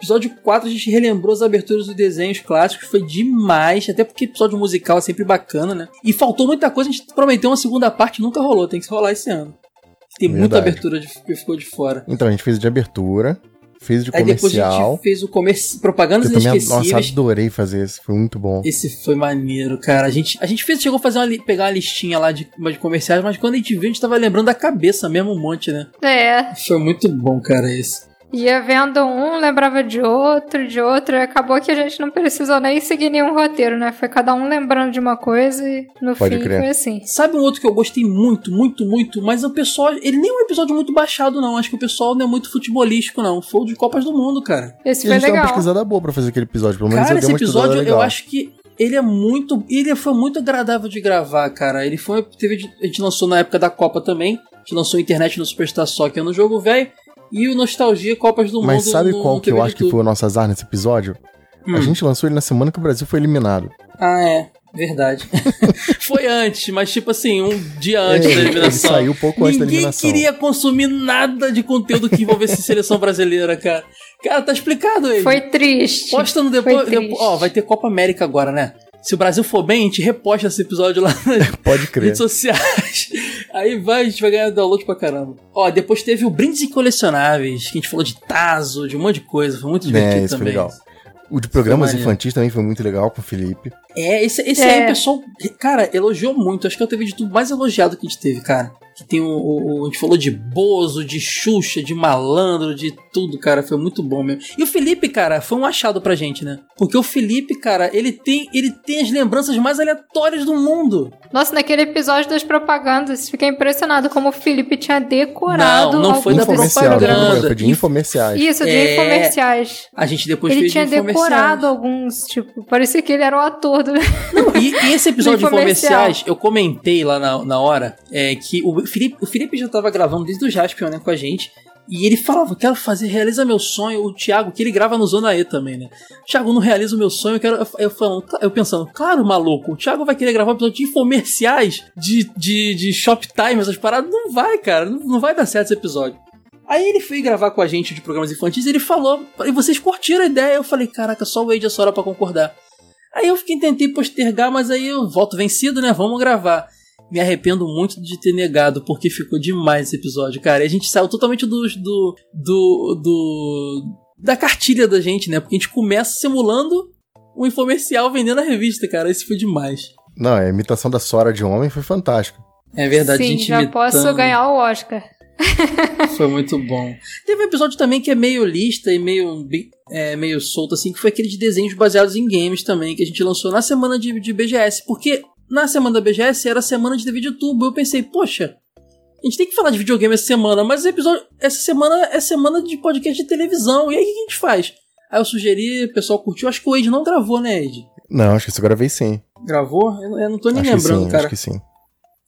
Episódio 4 a gente relembrou as aberturas dos desenhos clássicos, foi demais, até porque episódio musical é sempre bacana, né? E faltou muita coisa, a gente prometeu uma segunda parte, nunca rolou, tem que rolar esse ano. Tem Verdade. muita abertura de, que ficou de fora. Então, a gente fez de abertura, fez de comercial. Aí depois a gente fez o comerci... propagandas eu também, Nossa, adorei fazer esse, foi muito bom. Esse foi maneiro, cara. A gente, a gente fez, chegou a fazer uma, pegar uma listinha lá de, de comerciais, mas quando a gente viu, a gente tava lembrando da cabeça mesmo um monte, né? É. Foi muito bom, cara, esse. Ia vendo um, lembrava de outro, de outro, e acabou que a gente não precisou nem seguir nenhum roteiro, né? Foi cada um lembrando de uma coisa e no Pode fim crer. foi assim. Sabe um outro que eu gostei muito, muito, muito, mas o pessoal, ele nem é um episódio muito baixado, não. Acho que o pessoal não é muito futebolístico, não. Foi o de Copas do Mundo, cara. Esse foi legal. uma pesquisada boa pra fazer aquele episódio, pelo menos cara, esse episódio eu acho que ele é muito. Ele foi muito agradável de gravar, cara. Ele foi. Teve, a gente lançou na época da Copa também. A gente lançou internet no Superstar Soccer no jogo velho e o Nostalgia Copas do Mundo. Mas sabe qual no que eu acho que foi o nosso azar nesse episódio? Hum. A gente lançou ele na semana que o Brasil foi eliminado. Ah, é. Verdade. foi antes, mas tipo assim, um dia antes é, da eliminação. Ele saiu pouco antes Ninguém da eliminação. Ninguém queria consumir nada de conteúdo que envolvesse seleção brasileira, cara. Cara, tá explicado aí. Foi triste. Posta no depois. depois ó, vai ter Copa América agora, né? Se o Brasil for bem, a gente reposta esse episódio lá nas Pode crer. redes sociais. Aí vai, a gente vai ganhar download pra caramba. Ó, depois teve o Brindes e Colecionáveis, que a gente falou de Tazo, de um monte de coisa. Foi muito divertido é, também. Foi legal. O de programas infantis também foi muito legal com o Felipe. É, esse, esse é. aí o pessoal, cara, elogiou muito. Acho que é o TV de tudo mais elogiado que a gente teve, cara que tem o, o, A gente falou de Bozo, de Xuxa, de malandro, de tudo, cara. Foi muito bom mesmo. E o Felipe, cara, foi um achado pra gente, né? Porque o Felipe, cara, ele tem, ele tem as lembranças mais aleatórias do mundo. Nossa, naquele episódio das propagandas, fiquei impressionado como o Felipe tinha decorado. Não, não foi da propaganda. Foi de infomerciais. Isso, de é... infomerciais. A gente depois ele fez tinha de decorado alguns, tipo, parecia que ele era o ator do. Não, e, e esse episódio de infomerciais, eu comentei lá na, na hora é, que o Felipe, o Felipe já tava gravando desde o Jaspion, né, com a gente. E ele falava, quero fazer, realiza meu sonho. O Thiago, que ele grava no Zona E também, né? Thiago, não realiza o meu sonho, eu quero. Eu, falando, eu pensando, claro, maluco, o Thiago vai querer gravar um episódio de infomerciais, de, de, de Shoptime, essas paradas. Não vai, cara, não, vai dar certo esse episódio. Aí ele foi gravar com a gente de programas infantis e ele falou, e vocês curtiram a ideia. Eu falei, caraca, só o Wade a Sora pra concordar. Aí eu fiquei, tentei postergar, mas aí eu volto vencido, né? Vamos gravar me arrependo muito de ter negado, porque ficou demais esse episódio, cara. E a gente saiu totalmente do, do, do, do, da cartilha da gente, né? Porque a gente começa simulando um infomercial vendendo a revista, cara. Isso foi demais. Não, a imitação da Sora de homem foi fantástica. É verdade, Sim, gente já imitando... posso ganhar o Oscar. foi muito bom. Teve um episódio também que é meio lista e meio, é, meio solto, assim, que foi aquele de desenhos baseados em games também, que a gente lançou na semana de, de BGS. Porque na semana da BGS era semana de TV de tubo. Eu pensei, poxa, a gente tem que falar de videogame essa semana, mas episódio, essa semana é semana de podcast de televisão. E aí o que a gente faz? Aí eu sugeri, o pessoal curtiu. Acho que o Ed não gravou, né, Ed? Não, acho que isso eu gravei sim. Gravou? Eu, eu não tô nem acho lembrando, sim, cara. Acho que sim.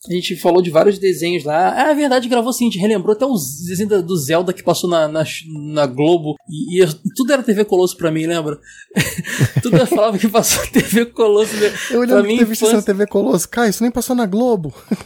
A gente falou de vários desenhos lá. Ah, é verdade, gravou sim. A gente relembrou até os desenhos do Zelda que passou na, na, na Globo. E, e, tudo era TV Colosso pra mim, lembra? tudo eu falava que passou TV Colosso. Eu olhando pra mim, infância... TV Colosso. Cara, isso nem passou na Globo.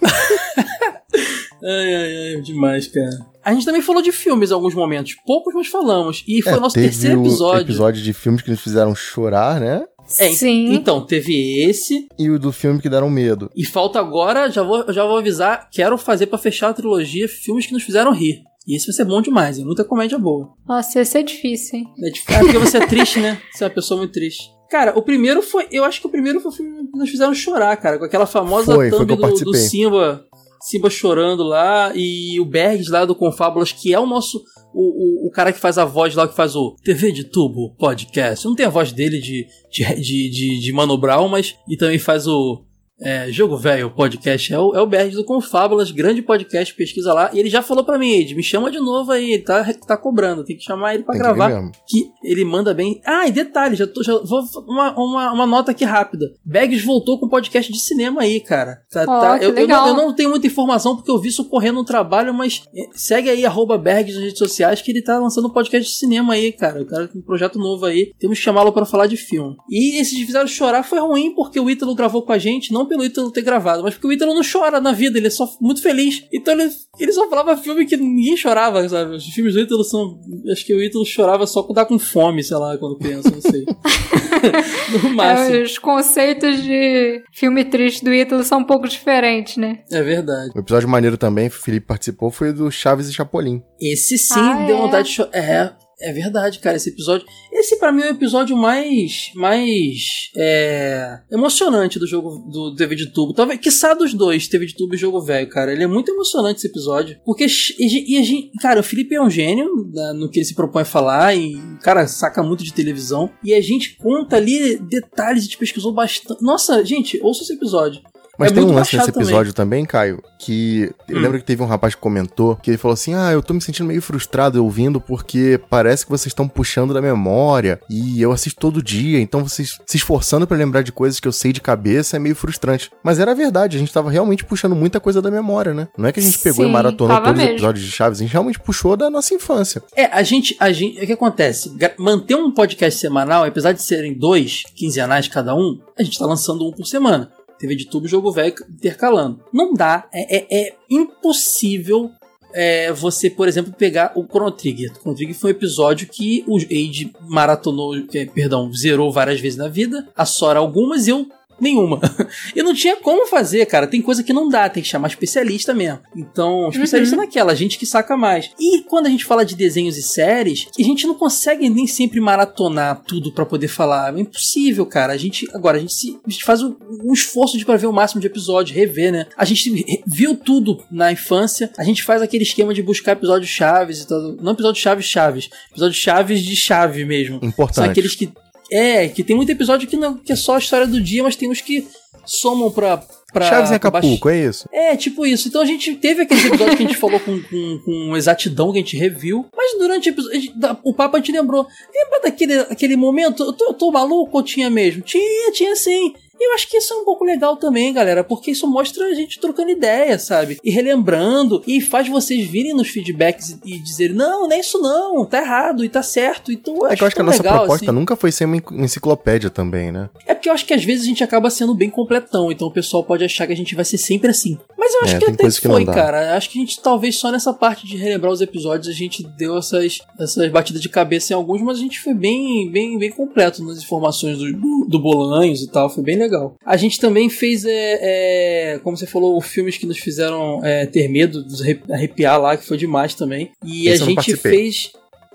ai, ai, ai, demais, cara. A gente também falou de filmes em alguns momentos. Poucos, mas falamos. E foi é, o nosso terceiro episódio. episódio de filmes que nos fizeram chorar, né? É, Sim. Então, teve esse. E o do filme que deram medo. E falta agora, já vou, já vou avisar, quero fazer para fechar a trilogia filmes que nos fizeram rir. E esse vai ser bom demais, hein? Muita comédia boa. Nossa, ia ser difícil, hein? É difícil. Ah, porque você é triste, né? Você é uma pessoa muito triste. Cara, o primeiro foi. Eu acho que o primeiro foi o filme que nos fizeram chorar, cara. Com aquela famosa foi, thumb foi do, do Simba. Simba chorando lá. E o Bergs lá do Confábulas, que é o nosso. O, o, o, cara que faz a voz lá, que faz o TV de Tubo podcast. Não tem a voz dele de, de, de, de, de Mano Brown, mas. E também faz o, é, Jogo Velho Podcast é o, é o Berg do Confábulas, grande podcast, pesquisa lá. E ele já falou para mim, Ed, me chama de novo aí, ele tá, tá cobrando, tem que chamar ele para gravar. Que, que, ele manda bem. Ah, e detalhe, já tô. Já, vou, uma, uma, uma nota aqui rápida. Bergs voltou com podcast de cinema aí, cara. Tá, oh, tá, eu, eu, não, eu, não, tenho muita informação porque eu vi isso correndo no trabalho, mas é, segue aí, arroba Bergs nas redes sociais, que ele tá lançando um podcast de cinema aí, cara. O cara tem um projeto novo aí. Temos que chamá-lo para falar de filme. E esses fizeram chorar foi ruim porque o Ítalo gravou com a gente, não pelo Ítalo ter gravado, mas porque o Ítalo não chora na vida, ele é só muito feliz. Então ele, ele só falava filme que ninguém chorava, sabe? Os filmes do Ítalo são. Acho que o Ítalo chorava só quando tá com fome, sei lá, quando criança, não sei. no máximo. É, os conceitos de filme triste do Ítalo são um pouco diferentes, né? É verdade. O episódio maneiro também, que o Felipe participou, foi do Chaves e Chapolin. Esse sim ah, deu é? vontade de chorar. É, é verdade, cara, esse episódio. Esse para mim é o episódio mais mais é, emocionante do jogo do TV de tubo. Talvez quiçá dos dois, TV de tubo e jogo velho, cara. Ele é muito emocionante esse episódio, porque e, e cara, o Felipe é um gênio né, no que ele se propõe a falar e cara saca muito de televisão e a gente conta ali detalhes, a gente pesquisou bastante. Nossa, gente, ouça esse episódio. Mas é tem um lance nesse episódio também. também, Caio, que eu hum. lembro que teve um rapaz que comentou que ele falou assim: Ah, eu tô me sentindo meio frustrado ouvindo porque parece que vocês estão puxando da memória e eu assisto todo dia, então vocês se esforçando para lembrar de coisas que eu sei de cabeça é meio frustrante. Mas era verdade, a gente tava realmente puxando muita coisa da memória, né? Não é que a gente pegou Sim, e maratonou todos mesmo. os episódios de Chaves, a gente realmente puxou da nossa infância. É, a gente, a gente, o que acontece? Manter um podcast semanal, apesar de serem dois quinzenais cada um, a gente tá lançando um por semana. TV de tubo e jogo velho intercalando. Não dá, é, é, é impossível é, você, por exemplo, pegar o Chrono Trigger. O Chrono Trigger foi um episódio que o Age maratonou, é, perdão, zerou várias vezes na vida, a Sora algumas, e eu Nenhuma. e não tinha como fazer, cara. Tem coisa que não dá, tem que chamar especialista mesmo. Então, especialista uhum. naquela, gente que saca mais. E quando a gente fala de desenhos e séries, a gente não consegue nem sempre maratonar tudo para poder falar. É impossível, cara. A gente, agora, a gente, se, a gente faz um, um esforço de pra ver o máximo de episódios, rever, né? A gente viu tudo na infância, a gente faz aquele esquema de buscar episódios chaves e tal. Não episódios chaves chaves, episódios chaves de chave mesmo. Importante. São aqueles que é, que tem muito episódio que, não, que é só a história do dia, mas tem uns que somam pra. pra Chaves em Acapulco, é isso? É, tipo isso. Então a gente teve aqueles episódios que a gente falou com, com, com, exatidão, que a gente reviu, mas durante o episódio, o papo a gente lembrou. Lembra daquele aquele momento? Eu tô, eu tô maluco ou tinha mesmo? Tinha, tinha sim. E eu acho que isso é um pouco legal também, galera, porque isso mostra a gente trocando ideia, sabe? E relembrando, e faz vocês virem nos feedbacks e, dizer não, não é isso não, tá errado e tá certo. Então, é que eu acho que a nossa legal, proposta assim. nunca foi ser uma enciclopédia também, né? É porque eu acho que às vezes a gente acaba sendo bem completão, então o pessoal pode achar que a gente vai ser sempre assim. Mas eu acho é, que até que foi, cara. Acho que a gente talvez só nessa parte de relembrar os episódios a gente deu essas, essas batidas de cabeça em alguns, mas a gente foi bem, bem, bem completo nas informações do, do, Bolanhos e tal, foi bem legal. A gente também fez, é, é, como você falou, filmes que nos fizeram é, ter medo, nos arrepiar lá, que foi demais também. E Esse a gente fez.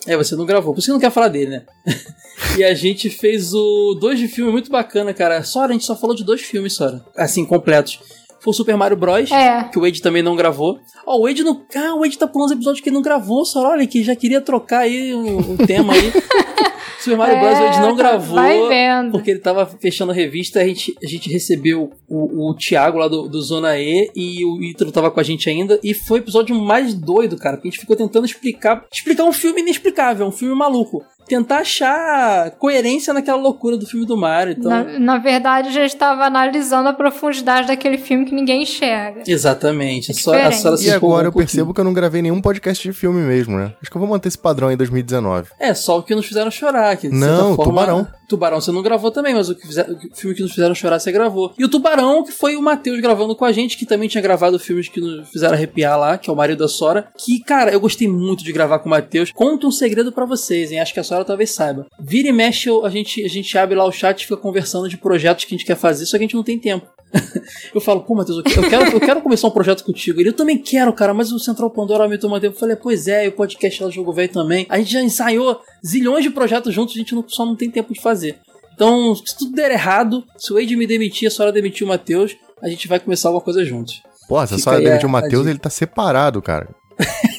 É, você não gravou, por isso que não quer falar dele, né? e a gente fez o dois de filme muito bacana, cara. Só a gente só falou de dois filmes, Sora. Assim, completos foi o Super Mario Bros. É. Que o Wade também não gravou. Ó, oh, o Wade não. Ah, o Wade tá pulando os episódios que ele não gravou, só olha que já queria trocar aí o, o tema aí. Super Mario é, Bros. Wade não gravou. Porque ele tava fechando a revista, a gente, a gente recebeu o, o Thiago lá do, do Zona E e o Ítalo tava com a gente ainda. E foi o episódio mais doido, cara. Porque a gente ficou tentando explicar. Explicar um filme inexplicável, um filme maluco tentar achar coerência naquela loucura do filme do Mario. Então... Na, na verdade, a gente estava analisando a profundidade daquele filme que ninguém enxerga. Exatamente. É só, a só e agora um eu percebo que eu não gravei nenhum podcast de filme mesmo, né? Acho que eu vou manter esse padrão em 2019. É, só o que nos fizeram chorar. Não, forma, Tubarão. Você não gravou também, mas o, que fizer, o filme que nos fizeram chorar você gravou. E o Tubarão, que foi o Matheus gravando com a gente, que também tinha gravado filmes que nos fizeram arrepiar lá, que é o marido da Sora. Que, cara, eu gostei muito de gravar com o Matheus. Conto um segredo para vocês, hein? Acho que a Sora talvez saiba. Vira e mexe, a gente, a gente abre lá o chat e fica conversando de projetos que a gente quer fazer, só que a gente não tem tempo. eu falo, pô, Matheus, eu quero, eu quero começar um projeto contigo. Ele, eu também quero, cara, mas o Central Pandora me tomou tempo. Eu falei, pois é, e o podcast lá do Jogo Velho também. A gente já ensaiou zilhões de projetos juntos, a gente não, só não tem tempo de fazer. Então, se tudo der errado, se o Wade me demitir, a senhora demitir o Matheus, a gente vai começar alguma coisa juntos. Pô, se a senhora demitir o Matheus, ele tá separado, cara.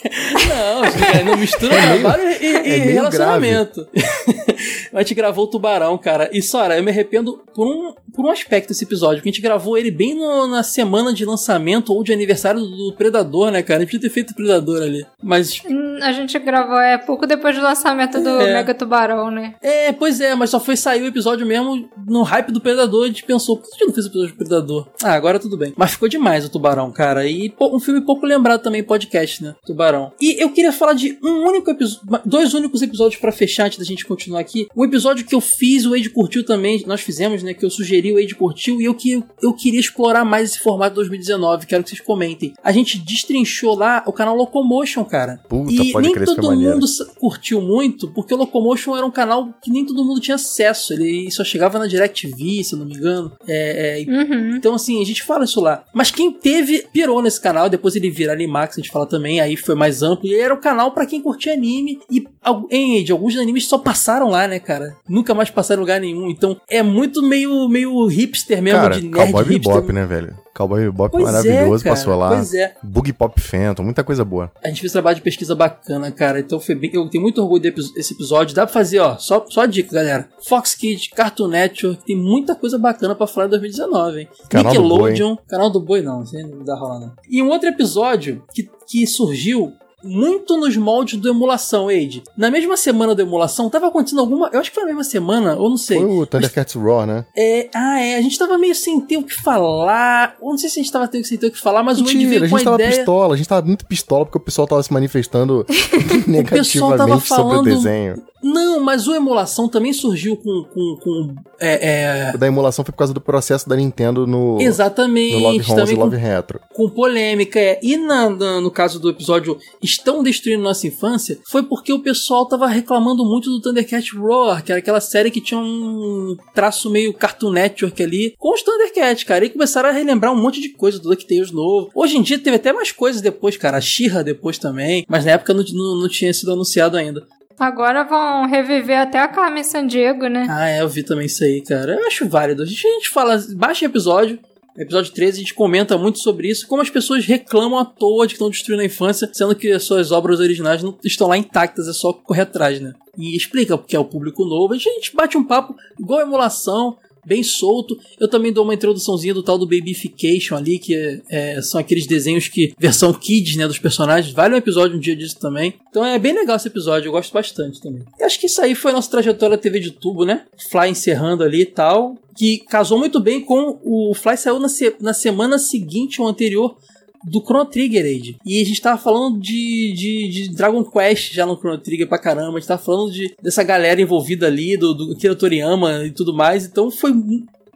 não, não mistura é trabalho meio, e, e é relacionamento. a gente gravou o Tubarão, cara. E, Sora, eu me arrependo por um, por um aspecto desse episódio, porque a gente gravou ele bem no, na semana de lançamento ou de aniversário do Predador, né, cara? A gente podia ter feito o Predador ali. Mas. A gente gravou, é pouco depois do lançamento do é. Mega Tubarão, né? É, pois é, mas só foi sair o episódio mesmo no hype do Predador. A gente pensou, por que a gente não fez o episódio do Predador? Ah, agora tudo bem. Mas ficou demais o Tubarão, cara. E um filme pouco lembrado também, podcast, né? Tubarão. E eu queria falar de um único episódio, dois únicos episódios para fechar antes da gente continuar aqui. Um episódio que eu fiz, o Wade curtiu também, nós fizemos, né? Que eu sugeri, o Wade curtiu e eu, que, eu queria explorar mais esse formato 2019. Quero que vocês comentem. A gente destrinchou lá o canal Locomotion, cara. Puta, e nem todo mundo curtiu muito, porque o Locomotion era um canal que nem todo mundo tinha acesso. Ele só chegava na DirecTV, se eu não me engano. É, é, uhum. Então, assim, a gente fala isso lá. Mas quem teve, pirou nesse canal, depois ele vira Animax, a gente fala também, aí foi mais amplo. E era o canal para quem curtia anime. E em de alguns animes só passaram lá, né, cara? Nunca mais passaram em lugar nenhum. Então é muito meio, meio hipster mesmo, cara, de nerd Cowboy hipster. Bebop, né, velho? Cowboy Bebop pois maravilhoso, é, passou lá. Pois é. Boogie Pop Phantom, muita coisa boa. A gente fez trabalho de pesquisa bacana, cara. Então foi bem. Eu tenho muito orgulho desse episódio. Dá pra fazer, ó. Só, só dica, galera. Fox Kids, Cartoon Network, tem muita coisa bacana pra falar em 2019, hein? Canal Nickelodeon. Do canal do Boi, não. Não dá rolando. E um outro episódio que, que surgiu muito nos moldes do emulação, Age. Na mesma semana do emulação, tava acontecendo alguma. Eu acho que foi na mesma semana, ou não sei. Foi o Thundercats mas... Raw, né? É, ah, é. A gente tava meio sem ter o que falar. Eu não sei se a gente tava sem ter o que falar, mas Mentira, o Wade veio com a gente tava ideia... pistola, a gente tava muito pistola porque o pessoal tava se manifestando negativamente falando... sobre o desenho. Não, mas o emulação também surgiu com. com, com é, é... O da emulação foi por causa do processo da Nintendo no. Exatamente. No Love Homes e Love com, Retro. Com polêmica, é. E na, na, no caso do episódio Estão Destruindo Nossa Infância, foi porque o pessoal tava reclamando muito do Thundercat Roar, que era aquela série que tinha um traço meio Cartoon Network ali, com os Thundercats, cara. E começaram a relembrar um monte de coisa do DuckTales novo. Hoje em dia teve até mais coisas depois, cara. A Shira depois também, mas na época não, não, não tinha sido anunciado ainda. Agora vão reviver até a Carmen Sandiego, né? Ah, é, eu vi também isso aí, cara. Eu acho válido. A gente, a gente fala, baixa episódio, Episódio 13 a gente comenta muito sobre isso, como as pessoas reclamam à toa de que estão destruindo a infância, sendo que as suas obras originais não estão lá intactas, é só correr atrás, né? E explica porque é o público novo. A gente bate um papo igual a emulação, bem solto. Eu também dou uma introduçãozinha do tal do Babyfication ali, que é, é, são aqueles desenhos que. versão kids, né, dos personagens. Vale um episódio um dia disso também. Então é bem legal esse episódio, eu gosto bastante também. E acho que isso aí foi a nossa trajetória TV de tubo, né? Fly encerrando ali e tal. Que casou muito bem com. O Fly saiu na, se, na semana seguinte ou anterior do Chrono Trigger Age. E a gente tava falando de, de, de, Dragon Quest já no Chrono Trigger pra caramba. A gente tava falando de, dessa galera envolvida ali, do, do Kira Toriyama e tudo mais. Então foi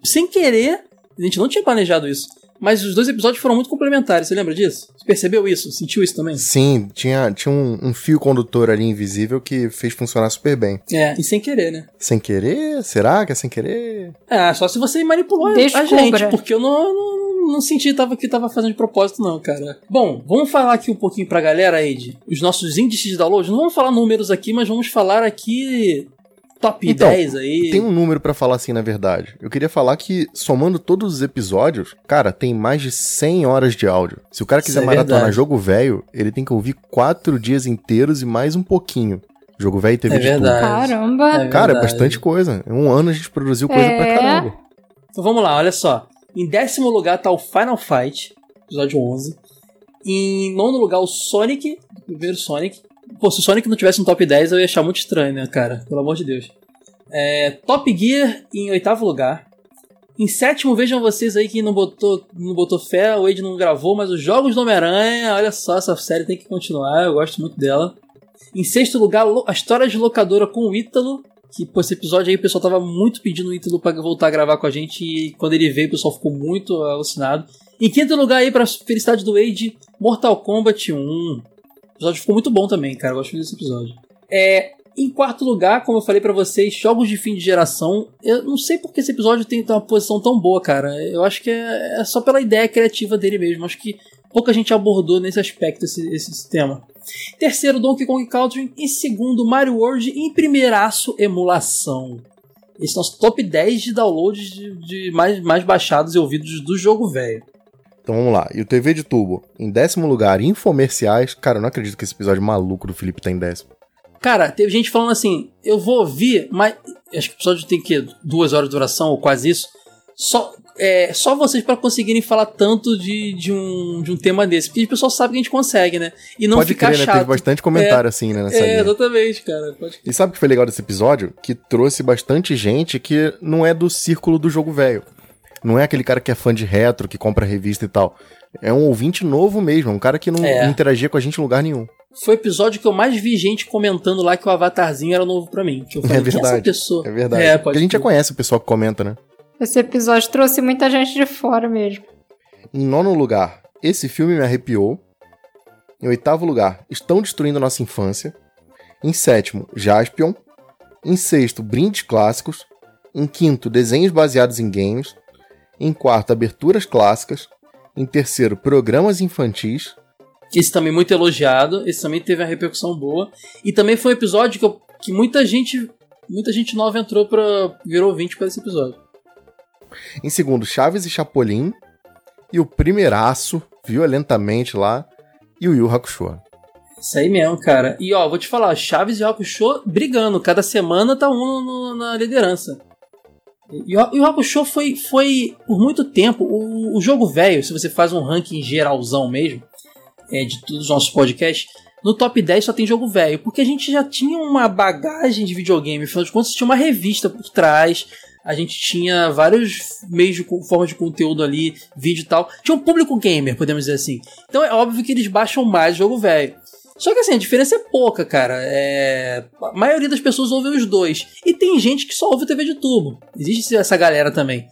sem querer. A gente não tinha planejado isso. Mas os dois episódios foram muito complementares, você lembra disso? Você percebeu isso? Sentiu isso também? Sim, tinha, tinha um, um, fio condutor ali invisível que fez funcionar super bem. É, e sem querer, né? Sem querer? Será que é sem querer? É, só se você manipulou Descubra. a gente, porque eu não, não não senti tava, que tava fazendo de propósito, não, cara. Bom, vamos falar aqui um pouquinho pra galera, Ed. Os nossos índices de download. Não vamos falar números aqui, mas vamos falar aqui top então, 10 aí. Tem um número para falar assim, na verdade. Eu queria falar que, somando todos os episódios, cara, tem mais de 100 horas de áudio. Se o cara quiser é maratonar verdade. jogo velho, ele tem que ouvir 4 dias inteiros e mais um pouquinho. Jogo velho teve é verdade. Caramba! É cara, é bastante coisa. Em um ano a gente produziu coisa é. pra caramba. Então vamos lá, olha só. Em décimo lugar tá o Final Fight, episódio 11. Em nono lugar, o Sonic, o primeiro Sonic. Pô, se o Sonic não tivesse no top 10, eu ia achar muito estranho, né, cara? Pelo amor de Deus. É, top Gear em oitavo lugar. Em sétimo, vejam vocês aí que não botou, não botou fé, o Wade não gravou, mas os Jogos do Homem-Aranha, olha só, essa série tem que continuar, eu gosto muito dela. Em sexto lugar, a história de locadora com o Ítalo, que pô, esse episódio aí o pessoal tava muito pedindo o Ítalo pra voltar a gravar com a gente e quando ele veio o pessoal ficou muito alucinado. Em quinto lugar aí, pra felicidade do Wade, Mortal Kombat 1. O episódio ficou muito bom também, cara, eu gosto desse episódio. É, em quarto lugar, como eu falei para vocês, jogos de fim de geração. Eu não sei porque esse episódio tem uma posição tão boa, cara. Eu acho que é, é só pela ideia criativa dele mesmo. Acho que pouca gente abordou nesse aspecto esse, esse tema. Terceiro, Donkey Kong Country. Em segundo, Mario World. E em primeiraço, emulação. Esse é nosso top 10 de downloads de, de mais, mais baixados e ouvidos do jogo velho. Então vamos lá. E o TV de tubo, em décimo lugar, infomerciais. Cara, eu não acredito que esse episódio maluco do Felipe tá em décimo. Cara, teve gente falando assim, eu vou ouvir, mas. Acho que o episódio tem que duas horas de duração ou quase isso. Só, é, só vocês para conseguirem falar tanto de, de, um, de um tema desse. Porque o pessoal sabe que a gente consegue, né? E não Pode ficar crer, chato. Né? Teve bastante comentário é, assim, né? Nessa é, linha. exatamente, cara. Pode... E sabe o que foi legal desse episódio? Que trouxe bastante gente que não é do círculo do jogo velho. Não é aquele cara que é fã de retro, que compra revista e tal. É um ouvinte novo mesmo, um cara que não, É. interagia com a gente em lugar nenhum. Foi o episódio que eu mais vi gente comentando lá que o avatarzinho era novo pra mim. Que eu falei, é "Quem essa verdade. pessoa? É verdade. É, Porque a gente já conhece o pessoal que comenta, né? Esse episódio trouxe muita gente de fora mesmo. Em nono lugar, esse filme me arrepiou. Em oitavo lugar, estão destruindo nossa infância. Em sétimo, Jaspion. Em sexto, brindes clássicos. Em quinto, desenhos baseados em games. Em quarto, aberturas clássicas. Em terceiro, programas infantis. Esse também muito elogiado. Esse também teve uma repercussão boa. E também foi um episódio que, eu- que muita gente. Muita gente nova entrou pra. virou ouvinte para esse episódio. Em segundo, Chaves e Chapolin. E o primeiraço, violentamente lá, e o Yu Hakusho. Isso aí mesmo, cara. E ó, vou te falar, Chaves e Hakusho brigando. Cada semana tá um no- na liderança. E o, e o Hakusho foi, foi, por muito tempo, o, o jogo velho, se você faz um ranking geralzão mesmo, é, de todos os nossos podcasts, no top 10 só tem jogo velho. Porque a gente já tinha uma bagagem de videogame. Afinal de contas, tinha uma revista por trás. A gente tinha vários meios de formas de conteúdo ali, vídeo e tal. Tinha um público gamer, podemos dizer assim. Então é óbvio que eles baixam mais jogo velho. Só que assim, a diferença é pouca, cara. É... A maioria das pessoas ouve os dois. E tem gente que só ouve TV de tubo. Existe essa galera também.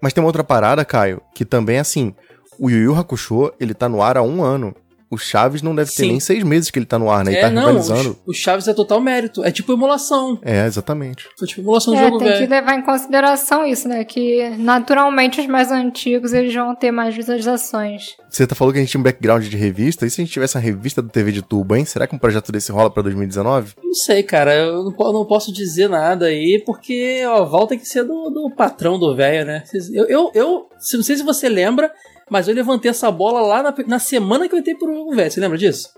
Mas tem uma outra parada, Caio, que também é assim. O Yu Yu Hakusho, ele tá no ar há um ano. O Chaves não deve ter Sim. nem seis meses que ele tá no ar, né? Ele é, tá não, rivalizando. o, o Chaves é total mérito. É tipo emulação. É, exatamente. Foi tipo emulação do É, jogo tem que velho. levar em consideração isso, né? Que naturalmente os mais antigos eles vão ter mais visualizações. Você tá falando que a gente tinha um background de revista. E se a gente tivesse uma revista do TV de tubo, hein? Será que um projeto desse rola pra 2019? Não sei, cara. Eu não, não posso dizer nada aí, porque ó, a volta tem que ser do, do patrão do velho, né? Eu, eu, eu se- não sei se você lembra, mas eu levantei essa bola lá na, na semana que eu entrei pro jogo velho. Você lembra disso?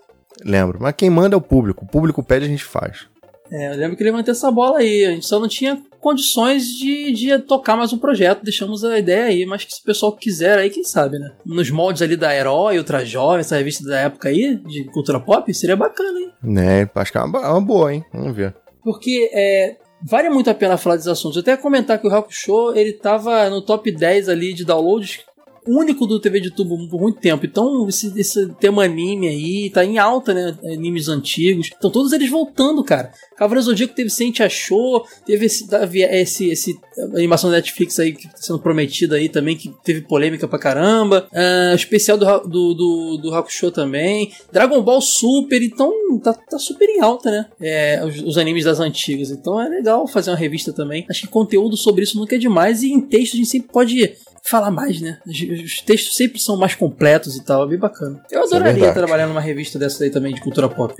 Lembro. Mas quem manda é o público. O público pede, a gente faz. É, eu lembro que eu levantei essa bola aí. A gente só não tinha condições de, de tocar mais um projeto. Deixamos a ideia aí, mas que se o pessoal quiser aí, quem sabe, né? Nos moldes ali da Herói, Ultra Jovem, essa revista da época aí, de cultura pop, seria bacana, hein? Né? Acho que é uma, é uma boa, hein? Vamos ver. Porque é, vale muito a pena falar desses assuntos. Eu até ia comentar que o Hakusho, ele tava no top 10 ali de downloads único do TV de tubo por muito tempo. Então, esse, esse tema anime aí tá em alta, né? Animes antigos. Então, todos eles voltando, cara. Cavaleiro Zodíaco teve Sente Achou, teve esse, esse, esse animação da Netflix aí que tá sendo prometida aí também, que teve polêmica pra caramba. O especial do, do, do, do Hakusho também. Dragon Ball Super, então tá, tá super em alta, né? É, os, os animes das antigas. Então é legal fazer uma revista também. Acho que conteúdo sobre isso nunca é demais e em texto a gente sempre pode falar mais, né? Os, os textos sempre são mais completos e tal, é bem bacana. Eu é adoraria verdade. trabalhar numa revista dessa aí também de cultura pop.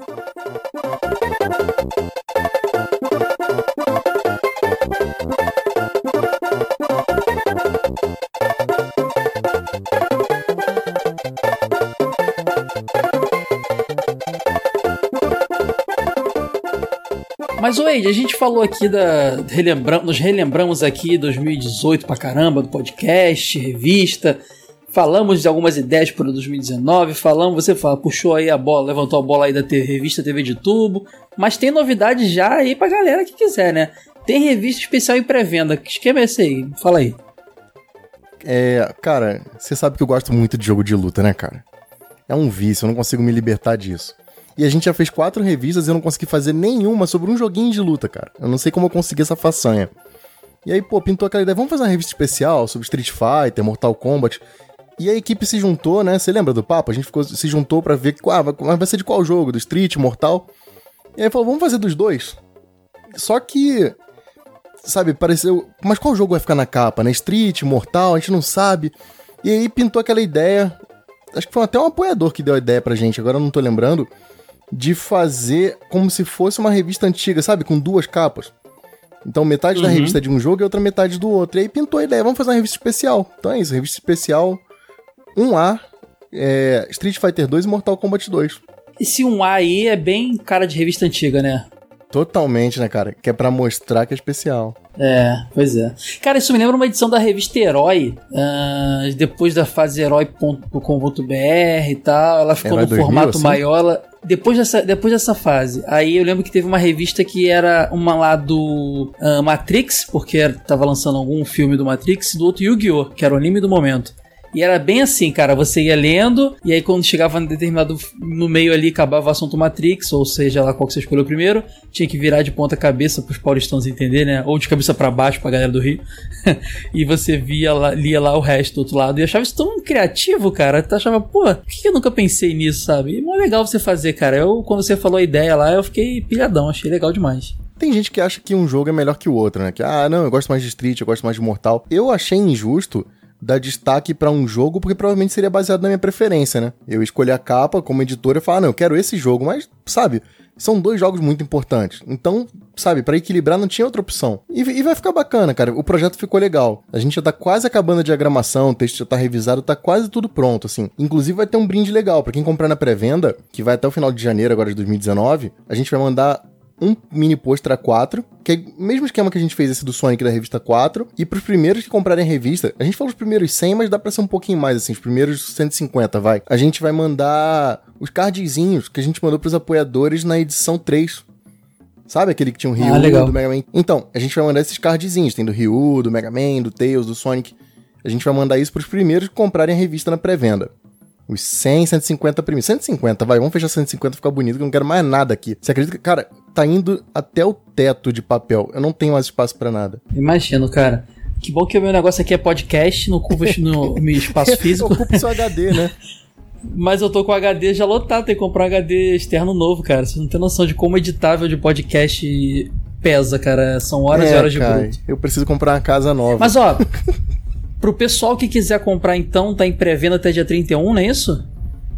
Mas, Wade, a gente falou aqui da. Relembra, nos relembramos aqui 2018 pra caramba, do podcast, revista. Falamos de algumas ideias para 2019. Falamos, você fala, puxou aí a bola, levantou a bola aí da TV, revista TV de tubo. Mas tem novidade já aí pra galera que quiser, né? Tem revista especial em pré-venda. Que esquema é esse aí? Fala aí. É, cara, você sabe que eu gosto muito de jogo de luta, né, cara? É um vício, eu não consigo me libertar disso. E a gente já fez quatro revistas e eu não consegui fazer nenhuma sobre um joguinho de luta, cara. Eu não sei como eu consegui essa façanha. E aí, pô, pintou aquela ideia, vamos fazer uma revista especial sobre Street Fighter, Mortal Kombat. E a equipe se juntou, né? Você lembra do papo? A gente ficou, se juntou pra ver ah, vai ser de qual jogo? Do Street, Mortal? E aí falou, vamos fazer dos dois. Só que sabe, pareceu. Mas qual jogo vai ficar na capa, né? Street, Mortal, a gente não sabe. E aí pintou aquela ideia. Acho que foi até um apoiador que deu a ideia pra gente, agora eu não tô lembrando. De fazer como se fosse uma revista antiga, sabe? Com duas capas. Então metade uhum. da revista é de um jogo e outra metade do outro. E aí pintou a ideia, vamos fazer uma revista especial. Então é isso, revista especial 1A, é, Street Fighter 2 e Mortal Kombat 2. Esse 1A aí é bem cara de revista antiga, né? Totalmente, né, cara? Que é pra mostrar que é especial. É, pois é. Cara, isso me lembra uma edição da revista Herói, uh, depois da fase herói.com.br e tal. Ela ficou Herói no formato mil, assim? maior. Ela, depois, dessa, depois dessa fase, aí eu lembro que teve uma revista que era uma lá do uh, Matrix, porque tava lançando algum filme do Matrix, do outro Yu-Gi-Oh!, que era o anime do momento. E era bem assim, cara. Você ia lendo, e aí quando chegava em determinado. No meio ali, acabava o assunto Matrix, ou seja lá qual que você escolheu primeiro, tinha que virar de ponta cabeça pros paulistanos entender, né? Ou de cabeça para baixo pra galera do Rio. e você via lá, lia lá o resto do outro lado. E achava isso tão criativo, cara. Tu achava, pô, por que eu nunca pensei nisso, sabe? E é legal você fazer, cara. Eu, quando você falou a ideia lá, eu fiquei pilhadão, achei legal demais. Tem gente que acha que um jogo é melhor que o outro, né? Que, ah, não, eu gosto mais de Street, eu gosto mais de Mortal. Eu achei injusto dar destaque para um jogo, porque provavelmente seria baseado na minha preferência, né? Eu escolhi a capa como editora e falar, ah, não, eu quero esse jogo, mas, sabe, são dois jogos muito importantes. Então, sabe, para equilibrar não tinha outra opção. E, e, vai ficar bacana, cara. O projeto ficou legal. A gente já tá quase acabando a diagramação, o texto já tá revisado, tá quase tudo pronto, assim. Inclusive vai ter um brinde legal. para quem comprar na pré-venda, que vai até o final de janeiro agora de 2019, a gente vai mandar um mini pôster A4, que é o mesmo esquema que a gente fez esse do Sonic da revista 4. E pros primeiros que comprarem a revista, a gente falou os primeiros 100, mas dá pra ser um pouquinho mais, assim, os primeiros 150, vai. A gente vai mandar os cardzinhos que a gente mandou pros apoiadores na edição 3. Sabe aquele que tinha um Ryu ah, do Mega Man? Então, a gente vai mandar esses cardzinhos. Tem do Ryu, do Mega Man, do Tails, do Sonic. A gente vai mandar isso pros primeiros que comprarem a revista na pré-venda. Os 100, 150 primeiros. 150, vai, vamos fechar 150 ficar bonito, que eu não quero mais nada aqui. Você acredita que, cara, tá indo até o teto de papel. Eu não tenho mais espaço para nada. Imagino, cara. Que bom que o meu negócio aqui é podcast, não ocupa no meu espaço físico. Ocupa seu HD, né? Mas eu tô com o HD já lotado, tem que comprar um HD externo novo, cara. Você não tem noção de como editável de podcast pesa, cara. São horas é, e horas de cara, Eu preciso comprar uma casa nova. Mas ó, Pro pessoal que quiser comprar, então, tá em pré-venda até dia 31, não é isso?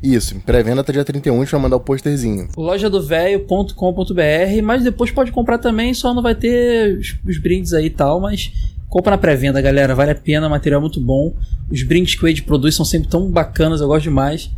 Isso, pré-venda até dia 31, a gente vai mandar o posterzinho. Lojadovelho.com.br, mas depois pode comprar também, só não vai ter os, os brindes aí e tal, mas compra na pré-venda, galera, vale a pena, material muito bom. Os brindes que o Wade produz são sempre tão bacanas, eu gosto demais.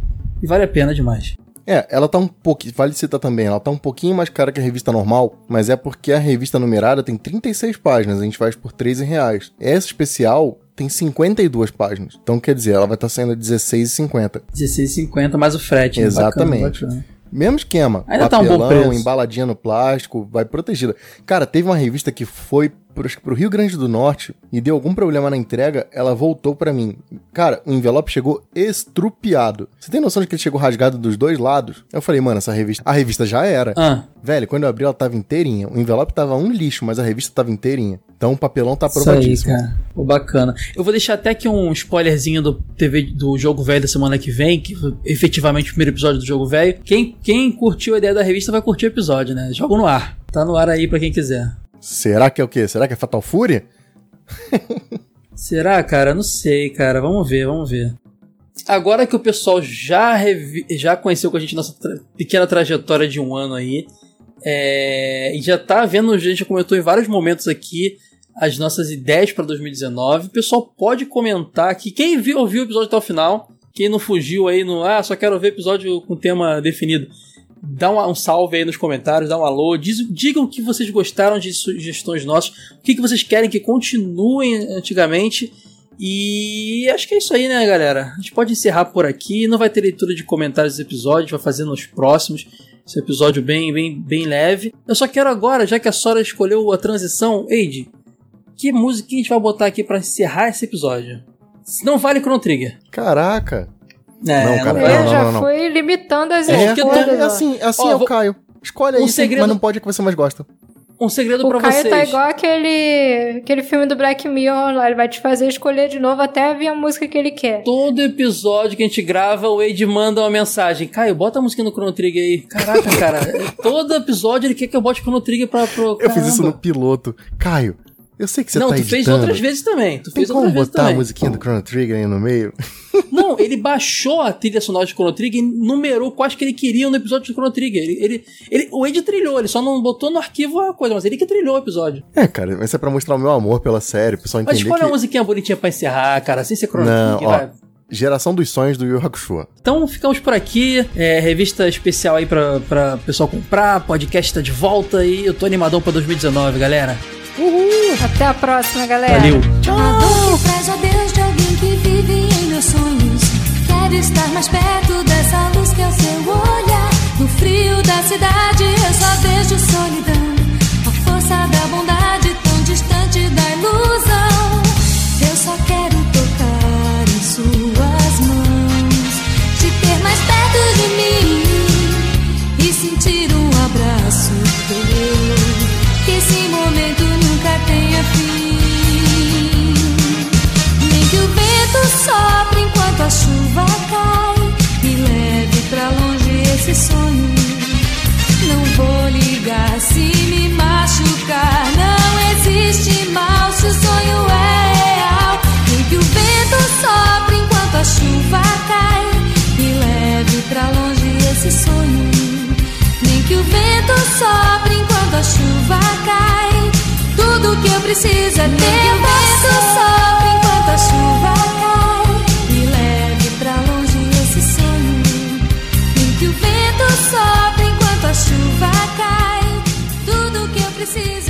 E vale a pena demais. É, ela tá um pouquinho, vale citar também, ela tá um pouquinho mais cara que a revista normal, mas é porque a revista numerada tem 36 páginas, a gente faz por 13 reais. Essa especial tem 52 páginas. Então, quer dizer, ela vai estar tá saindo a 16,50. 16,50 mais o frete. Né? Exatamente. Bacana, bacana. Mesmo esquema. Ainda papelão, tá um bom preço. embaladinha no plástico, vai protegida. Cara, teve uma revista que foi pro, pro Rio Grande do Norte e deu algum problema na entrega, ela voltou para mim. Cara, o envelope chegou estrupiado. Você tem noção de que ele chegou rasgado dos dois lados? Eu falei, mano, essa revista. A revista já era. Ah. Velho, quando eu abri, ela tava inteirinha. O envelope tava um lixo, mas a revista tava inteirinha. Então o papelão tá aprovadíssimo. Isso aí, cara. Pô, bacana. Eu vou deixar até aqui um spoilerzinho do TV do Jogo Velho da semana que vem, que efetivamente o primeiro episódio do Jogo Velho. Quem, quem curtiu a ideia da revista vai curtir o episódio, né? Jogo no ar. Tá no ar aí para quem quiser. Será que é o quê? Será que é Fatal Fury? Será, cara? Não sei, cara. Vamos ver, vamos ver. Agora que o pessoal já, revi... já conheceu com a gente nossa tra... pequena trajetória de um ano aí, é... e já tá vendo, a gente já comentou em vários momentos aqui as nossas ideias para 2019. O pessoal pode comentar aqui. Quem viu, ouviu o episódio até o final, quem não fugiu aí no. Ah, só quero ver episódio com tema definido dá um, um, salve aí nos comentários, dá um alô, diz, digam o que vocês gostaram de sugestões nossas, o que, que vocês querem que continuem antigamente. E acho que é isso aí, né, galera? A gente pode encerrar por aqui. Não vai ter leitura de comentários desse episódio, vai fazer nos próximos. Esse episódio bem, bem, bem leve. Eu só quero agora, já que a Sora escolheu a transição, Eide, que música a gente vai botar aqui para encerrar esse episódio? Não vale Chrono Trigger. Caraca! É, não, cara, é, não, não, já não, foi limitando as é, escolhas. É, assim, assim é o Caio. Escolhe aí, um segredo... mas não pode que você mais gosta. Um segredo para vocês. O Caio tá igual aquele, aquele filme do Black Mirror lá. Ele vai te fazer escolher de novo até vir a música que ele quer. Todo episódio que a gente grava, o Wade manda uma mensagem. Caio, bota a música no Chrono Trigger aí. Caraca, cara. todo episódio ele quer que eu bote Chrono Trigger pra... Pro... Eu fiz isso no piloto. Caio, eu sei que você não, tá tu editando. fez outras vezes também. Tu Tem fez como botar a musiquinha do Chrono Trigger aí no meio? Não, Não, ele baixou a trilha sonora de Chrono Trigger e numerou quais que ele queria no episódio de Chrono Trigger. Ele, ele, ele, o Ed trilhou, ele só não botou no arquivo a coisa, mas ele que trilhou o episódio. É, cara, isso é pra mostrar o meu amor pela série, o pessoal entender Mas escolha que... uma musiquinha bonitinha pra encerrar, cara, sem ser Chrono Não, Trigger, ó, vai. Geração dos Sonhos do Yu Hakusho. Então ficamos por aqui. É, revista especial aí pra, pra pessoal comprar. Podcast tá de volta e eu tô animadão pra 2019, galera. Uhul! Até a próxima, galera. Valeu. Tchau. A dor que traz a Deus de alguém que vive em meus sonhos. Quero estar mais perto dessa luz que é o seu olhar. No frio da cidade eu só vejo solidão. Que o vento sopre enquanto a chuva cai e leve pra longe esse sonho. Não vou ligar se me machucar. Não existe mal se o sonho é real. Nem que o vento sopre enquanto a chuva cai e leve pra longe esse sonho. Nem que o vento sopre enquanto a chuva cai. Tudo que eu preciso é ter. Nem que o vento sopre tanta chuva cai, me leve pra longe esse sonho. Em que o vento sopra enquanto a chuva cai, tudo que eu preciso.